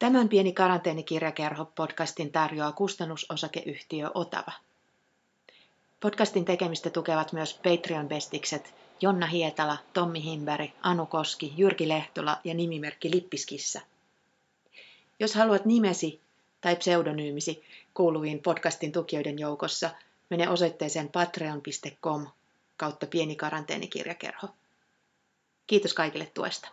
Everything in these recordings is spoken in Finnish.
Tämän pieni karanteenikirjakerho podcastin tarjoaa kustannusosakeyhtiö Otava. Podcastin tekemistä tukevat myös Patreon-bestikset Jonna Hietala, Tommi Himberg, Anu Koski, Jyrki Lehtola ja nimimerkki Lippiskissä. Jos haluat nimesi tai pseudonyymisi kuuluviin podcastin tukijoiden joukossa, mene osoitteeseen patreon.com kautta pieni karanteenikirjakerho. Kiitos kaikille tuesta.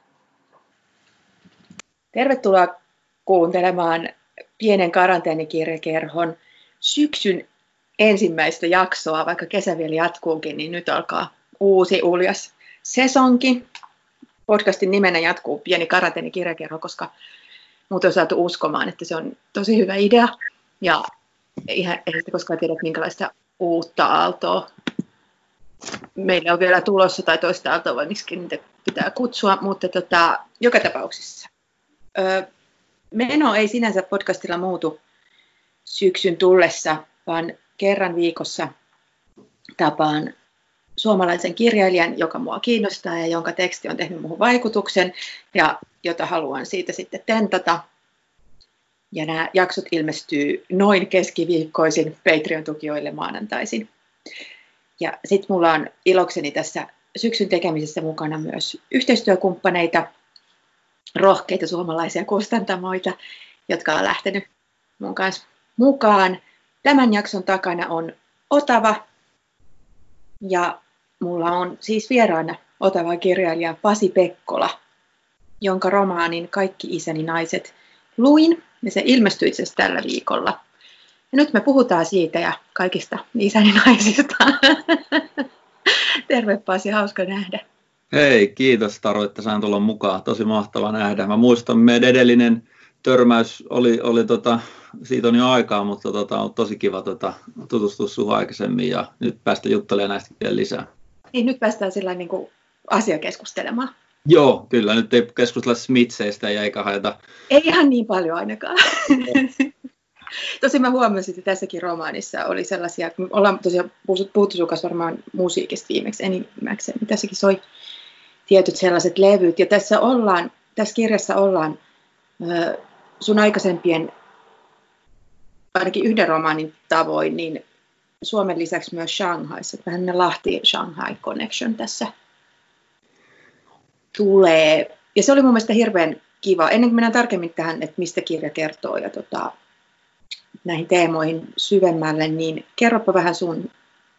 Tervetuloa kuuntelemaan pienen karanteenikirjakerhon syksyn ensimmäistä jaksoa, vaikka kesä vielä jatkuukin, niin nyt alkaa uusi uljas sesonki. Podcastin nimenä jatkuu pieni karanteenikirjakerho, koska muuten on saatu uskomaan, että se on tosi hyvä idea. Ja ihan, ei sitä koskaan tiedä, minkälaista uutta aaltoa meillä on vielä tulossa, tai toista aaltoa, vai miksi niitä pitää kutsua, mutta tota, joka tapauksessa. Öö, meno ei sinänsä podcastilla muutu syksyn tullessa, vaan kerran viikossa tapaan suomalaisen kirjailijan, joka mua kiinnostaa ja jonka teksti on tehnyt muuhun vaikutuksen ja jota haluan siitä sitten tentata. Ja nämä jaksot ilmestyy noin keskiviikkoisin Patreon-tukijoille maanantaisin. Ja sitten mulla on ilokseni tässä syksyn tekemisessä mukana myös yhteistyökumppaneita, rohkeita suomalaisia kustantamoita, jotka on lähtenyt mun kanssa mukaan. Tämän jakson takana on Otava ja mulla on siis vieraana Otava kirjailija Pasi Pekkola, jonka romaanin Kaikki isäni naiset luin ja se ilmestyi itse tällä viikolla. Ja nyt me puhutaan siitä ja kaikista isäni naisista. Terve Pasi, hauska nähdä. Hei, kiitos Taru, että sain tulla mukaan. Tosi mahtava nähdä. Mä muistan, meidän edellinen törmäys oli, oli tota, siitä on jo aikaa, mutta tota, on tosi kiva tota, tutustua sinuun aikaisemmin ja nyt päästä juttelemaan näistä vielä lisää. Niin, nyt päästään sillä niin kuin asiakeskustelemaan. Joo, kyllä. Nyt ei keskustella Smitseistä ja eikä haeta... Ei ihan niin paljon ainakaan. Tosi mä huomasin, että tässäkin romaanissa oli sellaisia, kun ollaan tosiaan puhuttu sun varmaan musiikista viimeksi enimmäkseen, niin tässäkin soi tietyt sellaiset levyt. Ja tässä, ollaan, tässä kirjassa ollaan sun aikaisempien, ainakin yhden romaanin tavoin, niin Suomen lisäksi myös Shanghaissa. Vähän ne Lahti-Shanghai Connection tässä tulee. Ja se oli mun mielestä hirveän kiva. Ennen kuin mennään tarkemmin tähän, että mistä kirja kertoo ja tota, näihin teemoihin syvemmälle, niin kerropa vähän sun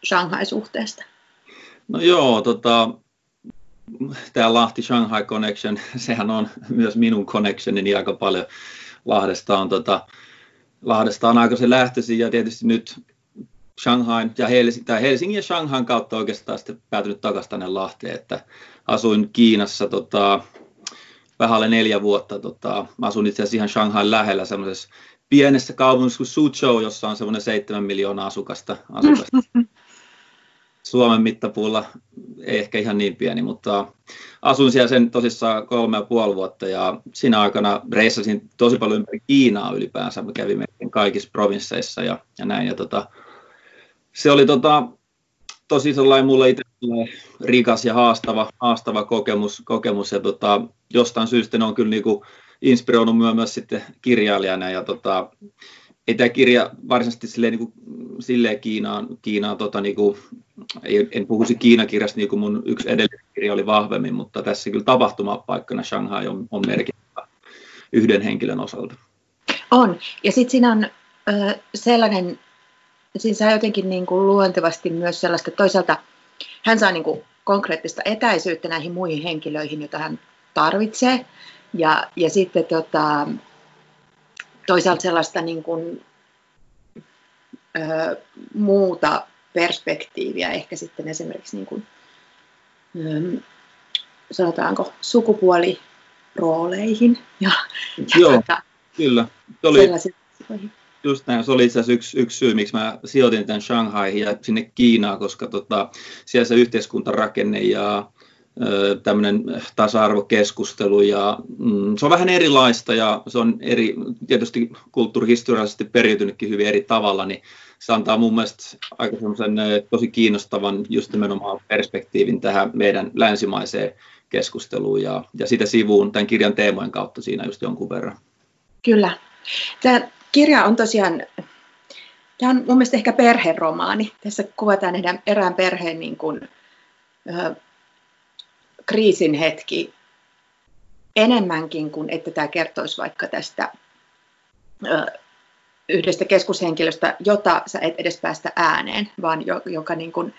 Shanghai-suhteesta. No joo, tota, tämä Lahti-Shanghai Connection, sehän on myös minun connectionini aika paljon. Lahdesta on, tota, Lahdesta on se lähtöisin ja tietysti nyt Shanghai ja Helsingin, tai Helsingin ja Shanghain kautta oikeastaan sitten päätynyt takaisin tänne Lahteen, että asuin Kiinassa tota, vähän alle neljä vuotta. Tota, asun itse asiassa ihan Shanghain lähellä semmoisessa pienessä kaupungissa kuin Suzhou, jossa on semmoinen seitsemän miljoonaa asukasta. asukasta. Suomen mittapuulla ei ehkä ihan niin pieni, mutta asuin siellä sen tosissaan kolme ja puoli vuotta ja siinä aikana reissasin tosi paljon ympäri Kiinaa ylipäänsä. Mä kävin kaikissa provinsseissa ja, ja näin. Ja tota, se oli tota, tosi sellainen mulle itse rikas ja haastava, haastava kokemus, kokemus ja tota, jostain syystä ne on kyllä niinku inspiroinut myös sitten kirjailijana ja tota, ei tämä kirja varsinaisesti silleen, niin kuin, silleen Kiinaan, Kiinaan tota, niin kuin, ei, en puhuisi Kiinakirjasta niin kuin mun yksi edellinen kirja oli vahvemmin, mutta tässä kyllä tapahtumapaikkana Shanghai on, on merkittävä yhden henkilön osalta. On, ja sitten siinä on ö, sellainen, siinä saa jotenkin niin kuin luontevasti myös sellaista, toisaalta hän saa niin kuin konkreettista etäisyyttä näihin muihin henkilöihin, joita hän tarvitsee, ja, ja sitten tota, toisaalta sellaista niin kuin, ö, muuta perspektiiviä, ehkä sitten esimerkiksi niin kuin, ö, sanotaanko sukupuolirooleihin. Ja, Joo, ja tota, kyllä. Se oli, just näin, se oli itse asiassa yksi, yksi syy, miksi mä sijoitin tämän Shanghaihin ja sinne Kiinaan, koska tota, siellä se yhteiskuntarakenne ja tämmöinen tasa-arvokeskustelu ja mm, se on vähän erilaista ja se on eri, tietysti kulttuurihistoriallisesti periytynytkin hyvin eri tavalla, niin se antaa mun mielestä aika semmoisen tosi kiinnostavan just nimenomaan perspektiivin tähän meidän länsimaiseen keskusteluun ja, ja sitä sivuun tämän kirjan teemojen kautta siinä just jonkun verran. Kyllä. Tämä kirja on tosiaan, tämä on mun mielestä ehkä perheromaani. Tässä kuvataan erään perheen niin kuin, kriisin hetki enemmänkin kuin että tämä kertoisi vaikka tästä ö, yhdestä keskushenkilöstä, jota sä et edes päästä ääneen, vaan jo, joka niin kuin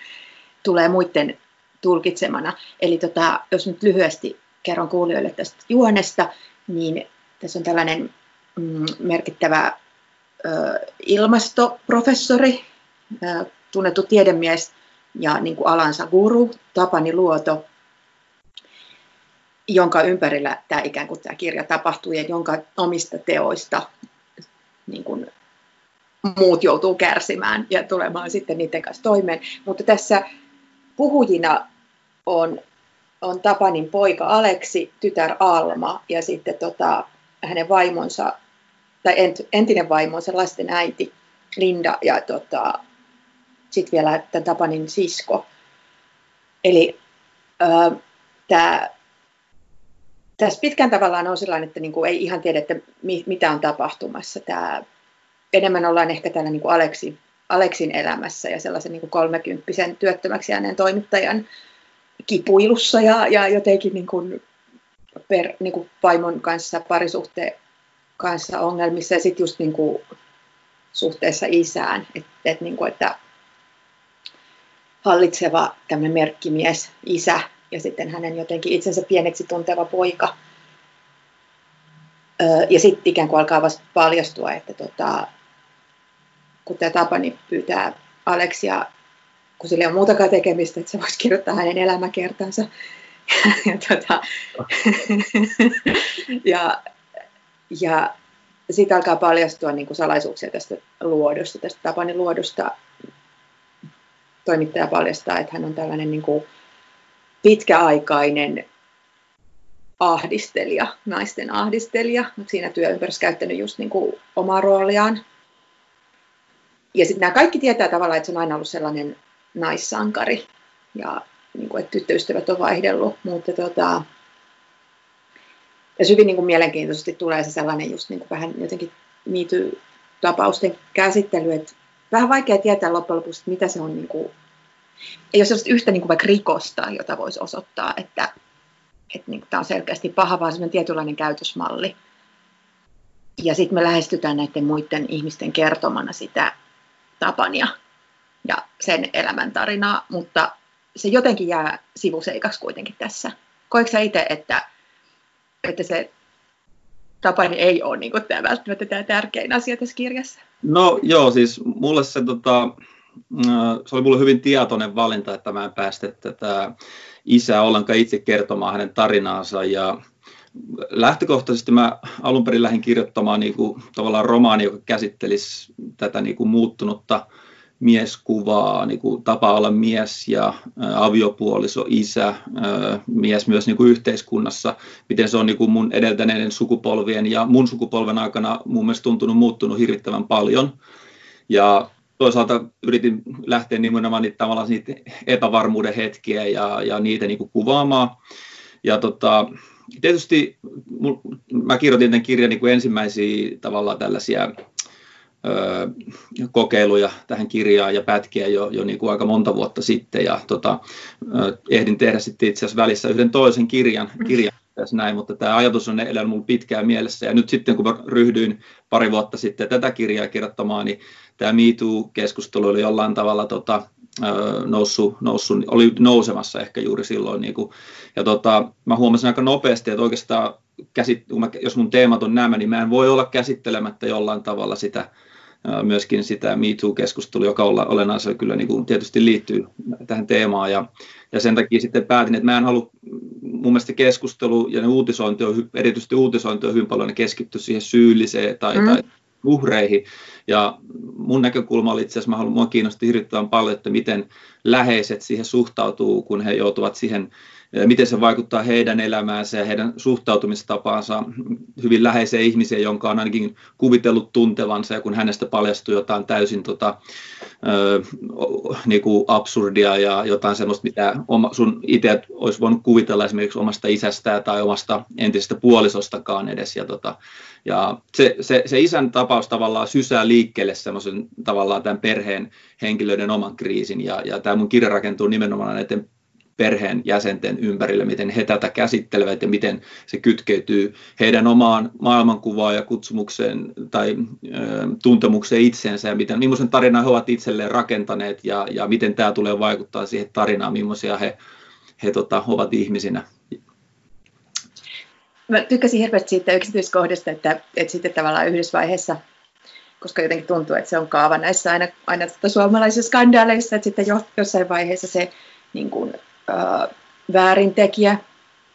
tulee muiden tulkitsemana. Eli tota, jos nyt lyhyesti kerron kuulijoille tästä juonesta, niin tässä on tällainen mm, merkittävä ö, ilmastoprofessori, ö, tunnettu tiedemies ja niin kuin alansa guru, Tapani Luoto, jonka ympärillä tämä ikään kuin tämä kirja tapahtuu ja jonka omista teoista niin kuin muut joutuu kärsimään ja tulemaan sitten niiden kanssa toimeen. Mutta tässä puhujina on, on Tapanin poika Aleksi, tytär Alma ja sitten tota, hänen vaimonsa, tai entinen vaimonsa, lasten äiti Linda ja tota, sitten vielä tämän Tapanin sisko. Eli tämä tässä pitkän tavallaan on sellainen, että niin kuin ei ihan tiedä, että mi, mitä on tapahtumassa. Tämä, enemmän ollaan ehkä täällä niin kuin Aleksi, Aleksin elämässä ja sellaisen niin kuin kolmekymppisen työttömäksi jääneen toimittajan kipuilussa ja, ja jotenkin niin kuin per, niin kuin vaimon kanssa, parisuhteen kanssa ongelmissa ja sitten just niin kuin suhteessa isään, et, et niin kuin, että hallitseva tämmöinen merkkimies, isä ja sitten hänen jotenkin itsensä pieneksi tunteva poika. Ja sitten ikään kuin alkaa vasta paljastua, että tota, kun tämä Tapani pyytää Aleksia, kun sillä ei ole muutakaan tekemistä, että se voisi kirjoittaa hänen elämäkertansa. ja, tota, ja, ja sitten alkaa paljastua niin kuin salaisuuksia tästä luodosta, tästä Tapanin luodosta. Toimittaja paljastaa, että hän on tällainen niin kuin pitkäaikainen ahdistelija, naisten ahdistelija, mutta siinä työympäristössä käyttänyt just niin kuin omaa rooliaan. Ja sitten nämä kaikki tietää tavallaan, että se on aina ollut sellainen naissankari ja niin kuin, että tyttöystävät on vaihdellut, mutta tota, ja hyvin niin kuin mielenkiintoisesti tulee se sellainen just niin kuin vähän jotenkin miity tapausten käsittely, että vähän vaikea tietää loppujen lopuksi, mitä se on niin kuin ei ole sellaista yhtä niin kuin vaikka rikosta, jota voisi osoittaa, että, että niin kuin tämä on selkeästi paha, vaan sellainen tietynlainen käytösmalli. Ja sitten me lähestytään näiden muiden ihmisten kertomana sitä Tapania ja sen elämäntarinaa, mutta se jotenkin jää sivuseikaksi kuitenkin tässä. Koetko itse, että, että se Tapani ei ole niin tämä välttämättä tämä tärkein asia tässä kirjassa? No joo, siis mulle se tota, se oli mulle hyvin tietoinen valinta, että mä en päästä tätä isää ollenkaan itse kertomaan hänen tarinaansa ja lähtökohtaisesti mä alun perin lähdin kirjoittamaan niin kuin, tavallaan romaani, joka käsittelisi tätä niin kuin muuttunutta mieskuvaa, niin kuin tapa olla mies ja ä, aviopuoliso, isä, ä, mies myös niin kuin yhteiskunnassa, miten se on niin kuin mun edeltäneiden sukupolvien ja mun sukupolven aikana mun mielestä tuntunut muuttunut hirvittävän paljon. Ja toisaalta yritin lähteä nimenomaan niitä, tavallaan niitä epävarmuuden hetkiä ja, ja niitä niin kuin kuvaamaan. Ja tota, tietysti mul, mä kirjoitin tämän kirjan niin kuin ensimmäisiä tavallaan tällaisia ö, kokeiluja tähän kirjaan ja pätkiä jo, jo niin kuin aika monta vuotta sitten. Ja tota, ö, ehdin tehdä sitten itse asiassa välissä yhden toisen kirjan, kirjan tässä näin, mutta tämä ajatus on elänyt minulla pitkään mielessä. Ja nyt sitten, kun mä ryhdyin pari vuotta sitten tätä kirjaa kirjoittamaan, niin tämä MeToo-keskustelu oli jollain tavalla tota, noussut, noussut, oli nousemassa ehkä juuri silloin. Niin kuin, ja tota, mä huomasin aika nopeasti, että oikeastaan käsit, kun mä, jos mun teemat on nämä, niin mä en voi olla käsittelemättä jollain tavalla sitä, myöskin sitä MeToo-keskustelua, joka olennaisella kyllä niin kuin tietysti liittyy tähän teemaan. Ja, ja sen takia sitten päätin, että mä en halua, mun mielestä keskustelu ja ne uutisointi on, erityisesti uutisointi on hyvin paljon keskitty siihen syylliseen tai, mm. tai uhreihin. Ja mun näkökulma oli itse asiassa, mä haluan, mua kiinnosti hirvittävän paljon, että miten läheiset siihen suhtautuu, kun he joutuvat siihen miten se vaikuttaa heidän elämäänsä ja heidän suhtautumistapaansa hyvin läheiseen ihmiseen, jonka on ainakin kuvitellut tuntevansa ja kun hänestä paljastuu jotain täysin tota, ö, niin kuin absurdia ja jotain sellaista, mitä oma, sun itse olisi voinut kuvitella esimerkiksi omasta isästä tai omasta entisestä puolisostakaan edes. Ja, tota, ja se, se, se isän tapaus tavallaan sysää liikkeelle semmoisen tavallaan tämän perheen henkilöiden oman kriisin ja, ja tämä mun kirja rakentuu nimenomaan näiden perheen jäsenten ympärille, miten he tätä käsittelevät ja miten se kytkeytyy heidän omaan maailmankuvaan ja kutsumukseen tai ö, tuntemukseen itseensä ja miten, millaisen tarinan he ovat itselleen rakentaneet ja, ja miten tämä tulee vaikuttaa siihen tarinaan, millaisia he, he tota, ovat ihmisinä. Mä tykkäsin hirveästi siitä yksityiskohdasta, että, että sitten tavallaan yhdessä vaiheessa koska jotenkin tuntuu, että se on kaava näissä aina, aina suomalaisissa skandaaleissa, että sitten jo, jossain vaiheessa se niin kuin, äh, väärintekijä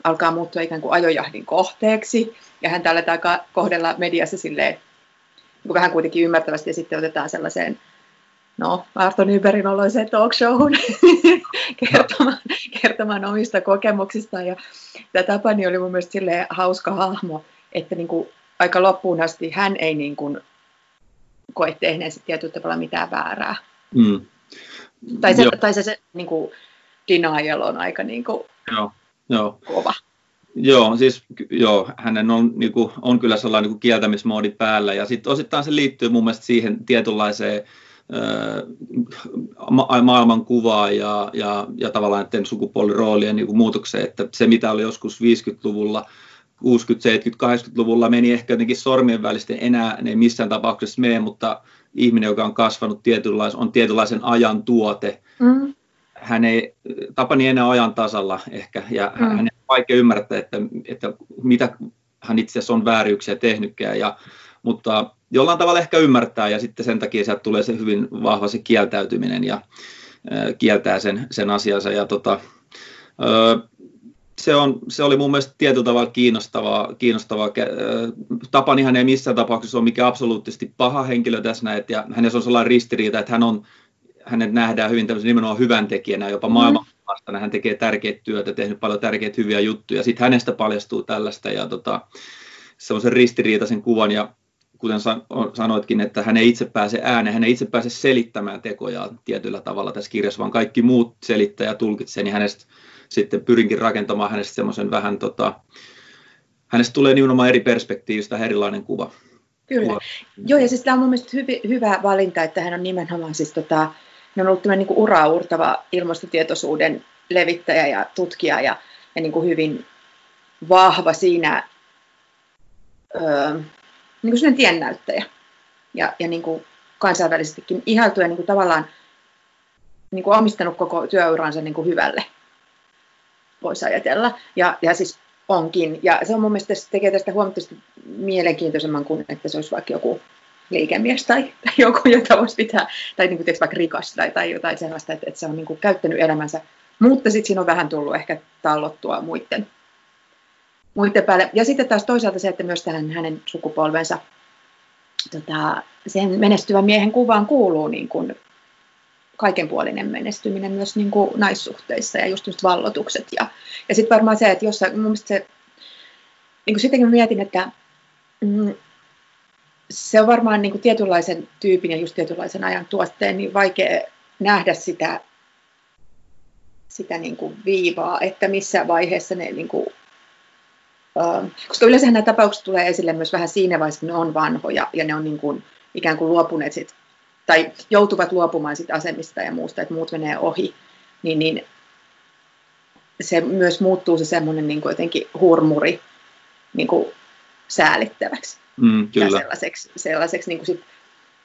alkaa muuttua ikään kuin ajojahdin kohteeksi, ja hän aletaan kohdella mediassa silleen, niin kuin vähän kuitenkin ymmärtävästi, ja sitten otetaan sellaiseen no, Arto Nyberin oloiseen talk showhun kertomaan, kertomaan omista kokemuksistaan. Ja tämä Tapani oli mun mielestä hauska hahmo, että niin kuin aika loppuun asti hän ei niin kuin koe tehneensä tietyllä tavalla mitään väärää. Mm. Tai se, tai se, se niin kuin, denial on aika niin kuin, joo, joo. kova. Joo, siis joo, hänen on, niin kuin, on kyllä sellainen niin kuin kieltämismoodi päällä ja sitten osittain se liittyy mun mielestä siihen tietynlaiseen ma- maailmankuvaan ja, ja, ja tavallaan näiden sukupuoliroolien niin kuin muutokseen, että se mitä oli joskus 50-luvulla 60, 70, 80-luvulla meni ehkä jotenkin sormien välisten enää ne ei missään tapauksessa mene, mutta ihminen, joka on kasvanut tietynlaisen, on tietynlaisen ajan tuote. Mm. Hän ei, Tapani enää ajan tasalla ehkä, ja mm. hän on vaikea ymmärtää, että, että mitä hän itse asiassa on vääryyksiä tehnytkään, ja, mutta jollain tavalla ehkä ymmärtää, ja sitten sen takia sieltä tulee se hyvin vahva se kieltäytyminen, ja äh, kieltää sen, sen asiansa, ja tota, äh, se, on, se oli mun mielestä tietyllä tavalla kiinnostavaa. kiinnostavaa. Tapanihan ei missään tapauksessa ole mikään absoluuttisesti paha henkilö tässä näin, ja hänessä on sellainen ristiriita, että hän on, hänet nähdään hyvin tämmöisen nimenomaan hyvän tekijänä, jopa mm. maailmanvastana. Hän tekee tärkeitä työtä, tehnyt paljon tärkeitä hyviä juttuja. Sitten hänestä paljastuu tällaista ja tota, semmoisen ristiriitaisen kuvan ja kuten sanoitkin, että hän ei itse pääse ääneen, hän ei itse pääse selittämään tekojaan tietyllä tavalla tässä kirjassa, vaan kaikki muut selittää ja tulkitsee, niin hänestä sitten pyrinkin rakentamaan hänestä semmoisen vähän, tota, hänestä tulee nimenomaan eri perspektiivistä erilainen kuva. Kyllä. Kuva. Joo, ja siis tämä on mun mielestä hyvi, hyvä valinta, että hän on nimenomaan siis tota, hän on ollut tämmöinen niin uraa uurtava ilmastotietoisuuden levittäjä ja tutkija ja, ja niin kuin hyvin vahva siinä öö, niin kuin tiennäyttäjä ja, ja niin kuin kansainvälisestikin ihailtu ja niin kuin tavallaan niin kuin omistanut koko työuransa niin kuin hyvälle voisi ajatella. Ja, ja siis onkin. Ja se on mun mielestä se tekee tästä huomattavasti mielenkiintoisemman kuin, että se olisi vaikka joku liikemies tai, joku, jota voisi pitää, tai niin kuin, vaikka rikas tai, tai jotain sellaista, että, että se on niin kuin käyttänyt elämänsä. Mutta sitten siinä on vähän tullut ehkä tallottua muiden, muiden päälle. Ja sitten taas toisaalta se, että myös tähän hänen sukupolvensa tota, sen menestyvän miehen kuvaan kuuluu niin kuin kaikenpuolinen menestyminen myös niin kuin naissuhteissa ja just, just vallotukset. Ja, ja sitten varmaan se, että jossain, mun mielestä se, niin kuin sittenkin mietin, että mm, se on varmaan niin kuin tietynlaisen tyypin ja just tietynlaisen ajan tuotteen niin vaikea nähdä sitä, sitä niin kuin viivaa, että missä vaiheessa ne, niin kuin, äh, koska yleensä nämä tapaukset tulee esille myös vähän siinä vaiheessa, kun ne on vanhoja ja ne on niin kuin, ikään kuin luopuneet sit tai joutuvat luopumaan sit asemista ja muusta, että muut menee ohi, niin, niin se myös muuttuu se semmoinen niin jotenkin hurmuri niin kuin säälittäväksi. Mm, kyllä. Ja sellaiseksi, sellaiseksi niin kuin sit,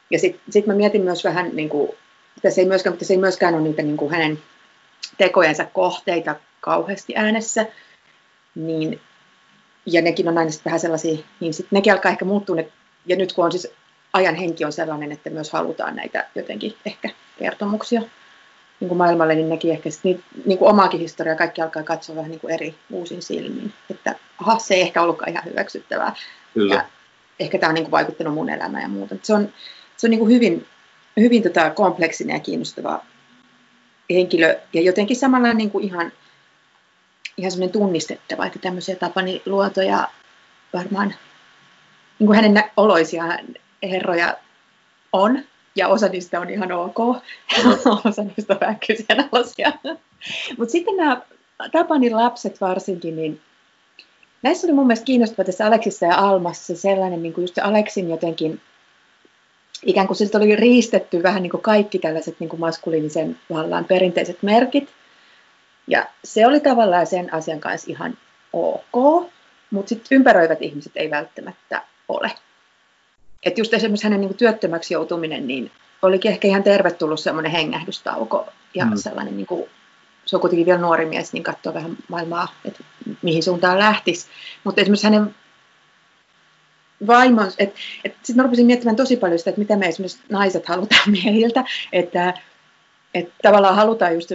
ja sitten sit mä mietin myös vähän, niin kuin, tässä ei myöskään, mutta se ei myöskään ole niitä niin kuin hänen tekojensa kohteita kauheasti äänessä, niin, ja nekin on aina vähän sellaisia, niin sitten nekin alkaa ehkä muuttua, ne, ja nyt kun on siis ajan henki on sellainen, että myös halutaan näitä jotenkin ehkä kertomuksia niin kuin maailmalle, niin nekin ehkä sit, niin, niin kuin omaakin historiaa kaikki alkaa katsoa vähän niin kuin eri uusin silmin. Että aha, se ei ehkä ollutkaan ihan hyväksyttävää. Kyllä. Ja ehkä tämä on niin kuin vaikuttanut mun elämään ja muuta. Se on, se on niin kuin hyvin, hyvin tota kompleksinen ja kiinnostava henkilö ja jotenkin samalla niin kuin ihan, ihan semmoinen tunnistettava, että tämmöisiä Tapani luotoja varmaan niin kuin hänen oloisia herroja on, ja osa niistä on ihan ok, osa niistä on vähän kyseenalaisia. Mutta sitten nämä Tapanin lapset varsinkin, niin näissä oli mun mielestä kiinnostava tässä Aleksissa ja Almassa sellainen, niin kuin just Aleksin jotenkin, ikään kuin siltä oli riistetty vähän niin kuin kaikki tällaiset niin kuin maskuliinisen vallan perinteiset merkit. Ja se oli tavallaan sen asian kanssa ihan ok, mutta sitten ympäröivät ihmiset ei välttämättä ole. Että just esimerkiksi hänen niin kuin työttömäksi joutuminen, niin olikin ehkä ihan tervetullut semmoinen hengähdystauko ja mm. sellainen, niin kuin, se on kuitenkin vielä nuori mies, niin katsoo vähän maailmaa, että mihin suuntaan lähtisi. Mutta esimerkiksi hänen vaimon, että et, sitten mä rupesin miettimään tosi paljon sitä, että mitä me esimerkiksi naiset halutaan miehiltä, että et tavallaan halutaan just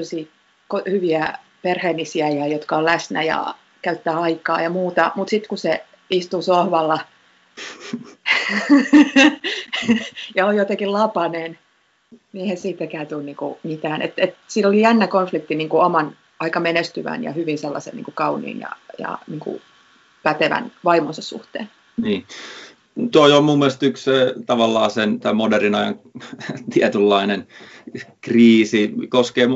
hyviä perheellisiä, ja jotka on läsnä ja käyttää aikaa ja muuta, mutta sitten kun se istuu sohvalla ja on jotenkin lapanen, niin eihän siitäkään tule niinku mitään. Et, et, siinä oli jännä konflikti niinku oman aika menestyvän ja hyvin sellaisen niinku kauniin ja, ja niinku pätevän vaimonsa suhteen. Niin. Tuo on mun mielestä yksi tavallaan sen tämän modernin ajan tietynlainen kriisi, koskee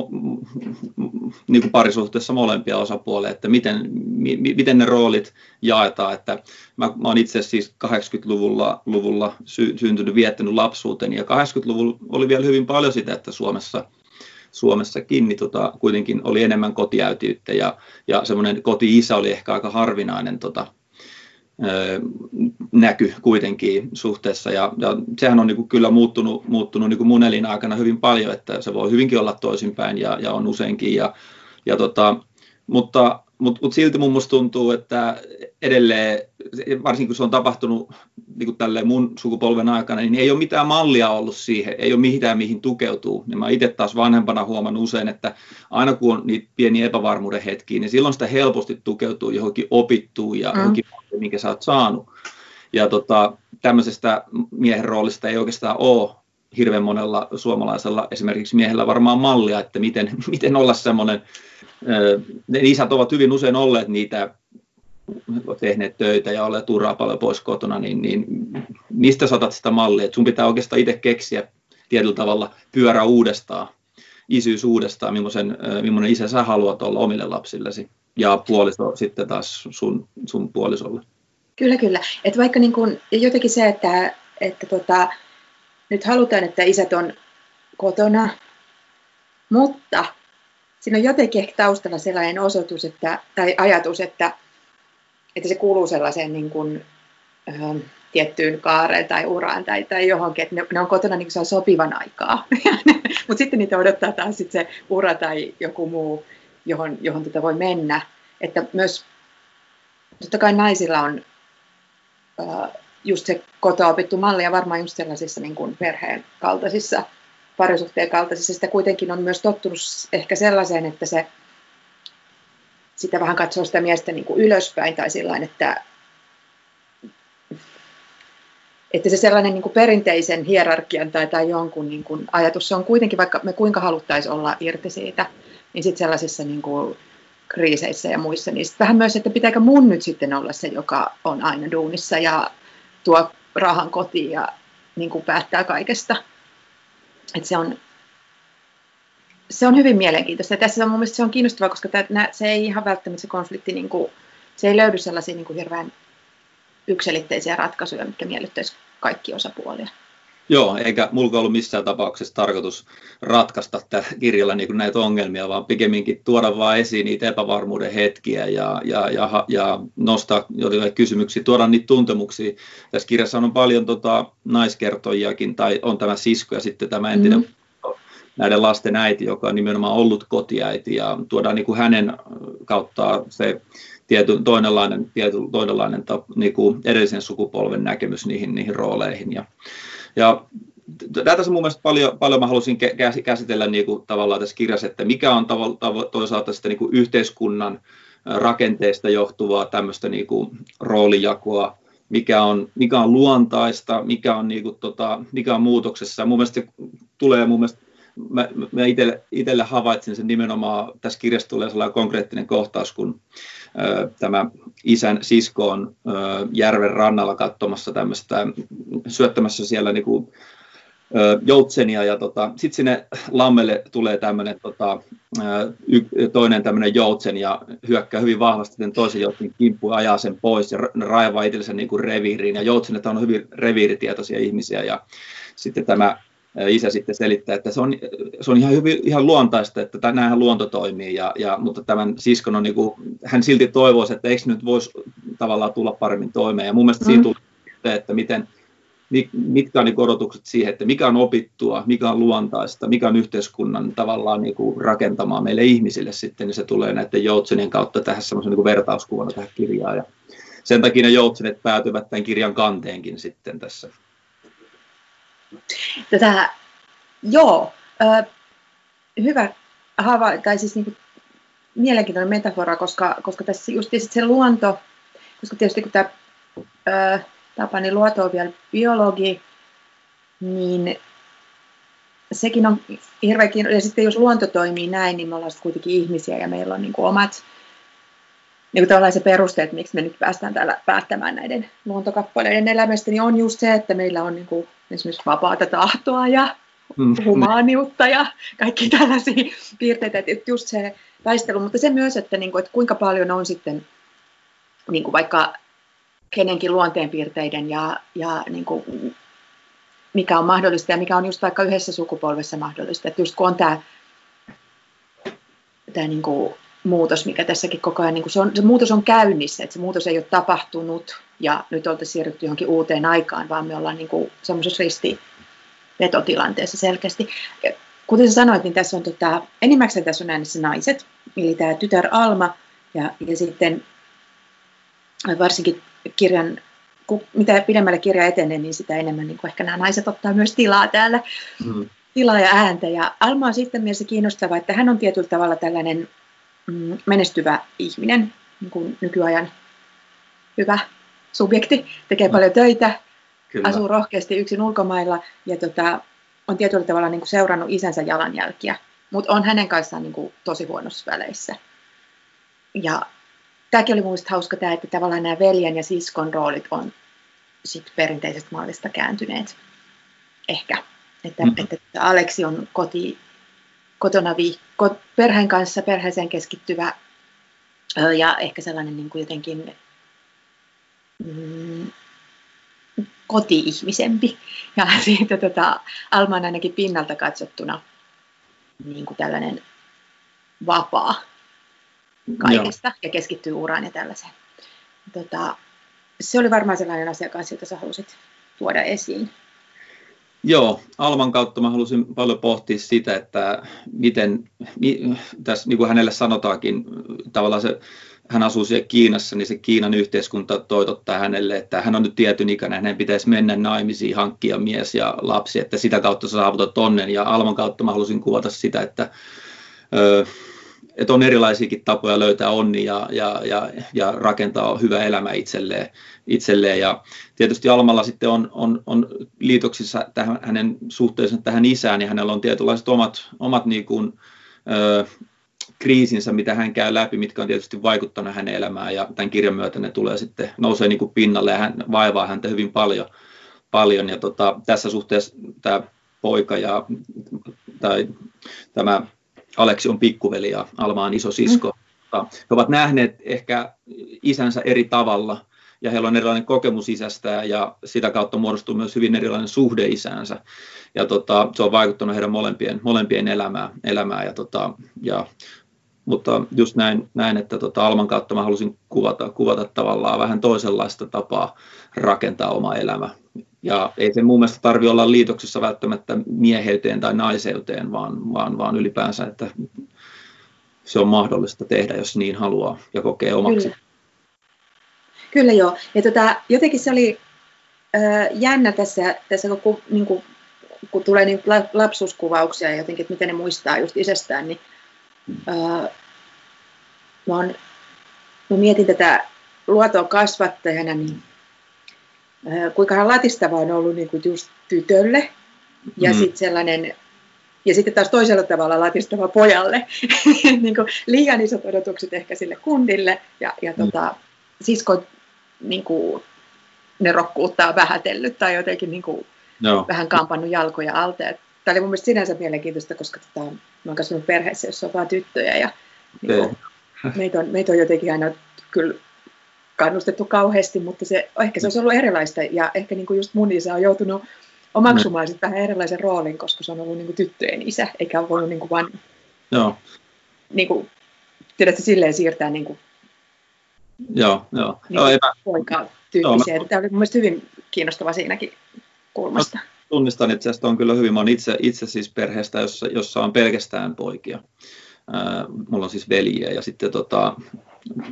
niin kuin parisuhteessa molempia osapuolia, että miten, mi, miten ne roolit jaetaan. Että mä, mä olen itse siis 80-luvulla luvulla sy, syntynyt, viettänyt lapsuuteni. Ja 80-luvulla oli vielä hyvin paljon sitä, että Suomessa Suomessakin niin tota, kuitenkin oli enemmän kotiäytiyttä ja, ja semmoinen koti-isä oli ehkä aika harvinainen tota, näky kuitenkin suhteessa. Ja, ja sehän on niin kuin kyllä muuttunut, muuttunut niin kuin mun elinaikana hyvin paljon, että se voi hyvinkin olla toisinpäin ja, ja on useinkin. Ja, ja tota, mutta mutta mut silti mun musta tuntuu, että edelleen, varsinkin kun se on tapahtunut niin tälleen mun sukupolven aikana, niin ei ole mitään mallia ollut siihen, ei ole mitään mihin tukeutuu. Ja mä itse taas vanhempana huomannut usein, että aina kun on niitä pieniä epävarmuuden hetkiä, niin silloin sitä helposti tukeutuu johonkin opittuun ja mm. johonkin, minkä sä oot saanut. Ja tota, tämmöisestä miehen roolista ei oikeastaan ole hirveän monella suomalaisella esimerkiksi miehellä varmaan mallia, että miten, miten olla semmoinen ne isät ovat hyvin usein olleet niitä tehneet töitä ja olleet uraa paljon pois kotona, niin, niin mistä saatat sitä mallia? Et sun pitää oikeastaan itse keksiä tietyllä tavalla pyörä uudestaan, isyys uudestaan, millaisen, millainen isä sä haluat olla omille lapsillesi ja puoliso sitten taas sun, sun puolisolle. Kyllä, kyllä. Et vaikka niin kun, jotenkin se, että, että tota, nyt halutaan, että isät on kotona, mutta siinä on jotenkin ehkä taustalla sellainen osoitus että, tai ajatus, että, että se kuuluu sellaiseen niin kuin, äh, tiettyyn kaareen tai uraan tai, tai johonkin, että ne, ne on kotona niin kuin sopivan aikaa. Mutta sitten niitä odottaa taas sit se ura tai joku muu, johon, johon tätä voi mennä. Että myös totta kai naisilla on äh, just se kotoa opittu malli ja varmaan just sellaisissa niin kuin perheen kaltaisissa parisuhteen kaltaisessa sitä kuitenkin on myös tottunut ehkä sellaiseen, että se sitä vähän katsoo sitä miestä niin kuin ylöspäin tai sillain, että, että se sellainen niin kuin perinteisen hierarkian tai, tai jonkun niin kuin ajatus, se on kuitenkin, vaikka me kuinka haluttaisiin olla irti siitä, niin sitten sellaisissa niin kuin kriiseissä ja muissa, niin vähän myös, että pitääkö mun nyt sitten olla se, joka on aina duunissa ja tuo rahan kotiin ja niin kuin päättää kaikesta. Et se, on, se on hyvin mielenkiintoista. Ja tässä on mun mielestä se on kiinnostavaa, koska tämä, se ei ihan välttämättä se konflikti, niin kuin, se ei löydy sellaisia niin kuin hirveän yksilitteisiä ratkaisuja, mitkä miellyttäisivät kaikki osapuolia. Joo, eikä mulla ollut missään tapauksessa tarkoitus ratkaista tällä kirjalla niin näitä ongelmia, vaan pikemminkin tuoda vaan esiin niitä epävarmuuden hetkiä ja, ja, ja, ja nostaa jotain kysymyksiä, tuoda niitä tuntemuksia. Tässä kirjassa on paljon tota, naiskertojiakin, tai on tämä sisko ja sitten tämä entinen mm. näiden lasten äiti, joka on nimenomaan ollut kotiäiti, ja tuodaan niin kuin hänen kauttaan se tiety, toinenlainen, tiety, toinenlainen niin kuin edellisen sukupolven näkemys niihin, niihin rooleihin. Ja, ja tässä mun mielestä paljon, paljon mä halusin käsitellä niin kuin, tavallaan tässä kirjassa, että mikä on toisaalta sitten niin kuin yhteiskunnan rakenteesta johtuvaa tämmöistä niin kuin, roolijakoa, mikä on, mikä on luontaista, mikä on, niin kuin, tota, mikä on muutoksessa. Mun mielestä se tulee mun mielestä mä, mä itselle havaitsin sen nimenomaan, tässä kirjassa tulee sellainen konkreettinen kohtaus, kun tämä isän sisko on järven rannalla katsomassa tämmöistä, syöttämässä siellä niin kuin, joutsenia ja tota, sitten sinne lammelle tulee tämmöinen tota, toinen tämmöinen joutsen ja hyökkää hyvin vahvasti sen toisen joutsen kimppuun ajaa sen pois ja raivaa itsellensä niin kuin reviiriin. Ja joutsenet on hyvin reviiritietoisia ihmisiä ja sitten tämä isä sitten selittää, että se on, se on ihan, hyvin, ihan luontaista, että näinhän luonto toimii, ja, ja, mutta tämän siskon on, niin kuin, hän silti toivoisi, että eikö nyt voisi tavallaan tulla paremmin toimeen, ja mun mielestä mm. siinä tulee että miten, mitkä on niin odotukset siihen, että mikä on opittua, mikä on luontaista, mikä on yhteiskunnan tavallaan niin kuin rakentamaa meille ihmisille sitten, niin se tulee näiden joutsenien kautta tähän semmoisen niin vertauskuvana tähän kirjaan. Ja sen takia ne joutsenet päätyvät tämän kirjan kanteenkin sitten tässä. Tätä, joo, äh, hyvä hava, tai siis niin kuin, mielenkiintoinen metafora, koska, koska tässä just se luonto, koska tietysti kun tämä äh, Tapani Luoto on vielä biologi, niin sekin on hirveän kiinnostavaa. Ja sitten jos luonto toimii näin, niin me ollaan kuitenkin ihmisiä ja meillä on niin kuin omat niin kuin se perusteet, miksi me nyt päästään täällä päättämään näiden luontokappaleiden elämästä, niin on just se, että meillä on niin kuin esimerkiksi vapaata tahtoa ja mm. humaaniutta ja kaikki tällaisia piirteitä, että just se taistelu, mutta se myös, että, niin kuin, että kuinka paljon on sitten niin kuin vaikka kenenkin luonteenpiirteiden ja, ja niin kuin, mikä on mahdollista ja mikä on just vaikka yhdessä sukupolvessa mahdollista. Että just kun on tämä, tämä niin kuin muutos, mikä tässäkin koko ajan, niin kuin se, on, se muutos on käynnissä, että se muutos ei ole tapahtunut ja nyt oltaisiin siirrytty johonkin uuteen aikaan, vaan me ollaan niin kuin semmoisessa ristivetotilanteessa selkeästi. Kuten sä sanoit, niin tässä on tota, enimmäkseen tässä on äänessä naiset, eli tämä tytär Alma ja, ja sitten varsinkin kirjan, kun mitä pidemmälle kirja etenee, niin sitä enemmän niin kuin ehkä nämä naiset ottaa myös tilaa täällä, mm. tilaa ja ääntä. Ja Alma on sitten mielessä kiinnostava, että hän on tietyllä tavalla tällainen menestyvä ihminen, niin kuin nykyajan hyvä subjekti, tekee mm. paljon töitä, Kyllä. asuu rohkeasti yksin ulkomailla ja tota, on tietyllä tavalla niin kuin seurannut isänsä jalanjälkiä, mutta on hänen kanssaan niin kuin tosi huonossa väleissä. Ja tämäkin oli minusta hauska tämä, että tavallaan nämä veljen ja siskon roolit on sit perinteisestä mallista kääntyneet. Ehkä. Että, mm-hmm. että Aleksi on koti, kotona viikko, perheen kanssa perheeseen keskittyvä ja ehkä sellainen niin kuin jotenkin mm, koti-ihmisempi. Ja siitä tota, Alma on ainakin pinnalta katsottuna niin kuin tällainen vapaa kaikesta Joo. ja keskittyy uraan ja tällaiseen. Tota, se oli varmaan sellainen asia kanssa, jota sä halusit tuoda esiin. Joo, Alman kautta mä halusin paljon pohtia sitä, että miten, tässä niin kuin hänelle sanotaankin, tavallaan se, hän asuu siellä Kiinassa, niin se Kiinan yhteiskunta toitottaa hänelle, että hän on nyt tietyn ikäinen, hänen pitäisi mennä naimisiin, hankkia mies ja lapsi, että sitä kautta saavutat onnen. Ja Alman kautta mä halusin kuvata sitä, että ö, että on erilaisiakin tapoja löytää onni ja, ja, ja, ja rakentaa hyvä elämä itselleen. itselleen. Ja tietysti Almalla sitten on, on, on liitoksissa tähän, hänen suhteessa tähän isään, ja hänellä on tietynlaiset omat, omat niin kuin, ö, kriisinsä, mitä hän käy läpi, mitkä on tietysti vaikuttanut hänen elämään, ja tämän kirjan myötä ne tulee sitten, nousee niin kuin pinnalle, ja hän vaivaa häntä hyvin paljon. paljon. Ja tota, tässä suhteessa tämä poika ja tai tämä Aleksi on pikkuveli ja Alma on iso sisko. Mm. He ovat nähneet ehkä isänsä eri tavalla ja heillä on erilainen kokemus isästä ja sitä kautta muodostuu myös hyvin erilainen suhde isäänsä. Ja tota, se on vaikuttanut heidän molempien, molempien elämää, elämää ja, tota, ja mutta just näin, näin että tota Alman kautta mä halusin kuvata, kuvata tavallaan vähän toisenlaista tapaa rakentaa oma elämä. Ja ei se mun mielestä tarvi olla liitoksessa välttämättä mieheyteen tai naiseuteen, vaan, vaan, vaan ylipäänsä, että se on mahdollista tehdä, jos niin haluaa ja kokee omaksi. Kyllä, Kyllä joo. Ja tota, jotenkin se oli äh, jännä tässä, tässä kun, niin kuin, kun tulee niin lapsuuskuvauksia ja jotenkin, että miten ne muistaa just isästään, niin äh, mä, on, mä mietin tätä luotoa kasvattajana, niin kuinka latistavaa on ollut niin kuin just tytölle. Ja mm. sitten sellainen Ja sitten taas toisella tavalla latistava pojalle. niin kuin liian isot odotukset ehkä sille kundille ja, ja mm. tota, sisko niin kuin, ne rokkuuttaa vähätellyt tai jotenkin niin kuin, no. vähän kampannut jalkoja alta. Tämä oli mun mielestä sinänsä mielenkiintoista, koska tota, mä oon kasvanut perheessä, jossa on vain tyttöjä ja niin kuin, meitä, on, meitä on jotenkin aina kyllä kannustettu kauheasti, mutta se, ehkä se olisi ollut erilaista ja ehkä niin kuin just mun isä on joutunut omaksumaan mm. vähän erilaisen roolin, koska se on ollut niin kuin tyttöjen isä, eikä ole voinut niin kuin vain Joo. Niin kuin, tiedätkö, silleen siirtää niin kuin, Joo, joo. Niin joo epä... poikaa tyyppisiä. Joo, mä... Tämä oli mun mielestä hyvin kiinnostava siinäkin kulmasta. Mä tunnistan itse asiassa on kyllä hyvin. Mä olen itse, itse siis perheestä, jossa, jossa on pelkästään poikia. Mulla on siis veljiä ja sitten tota,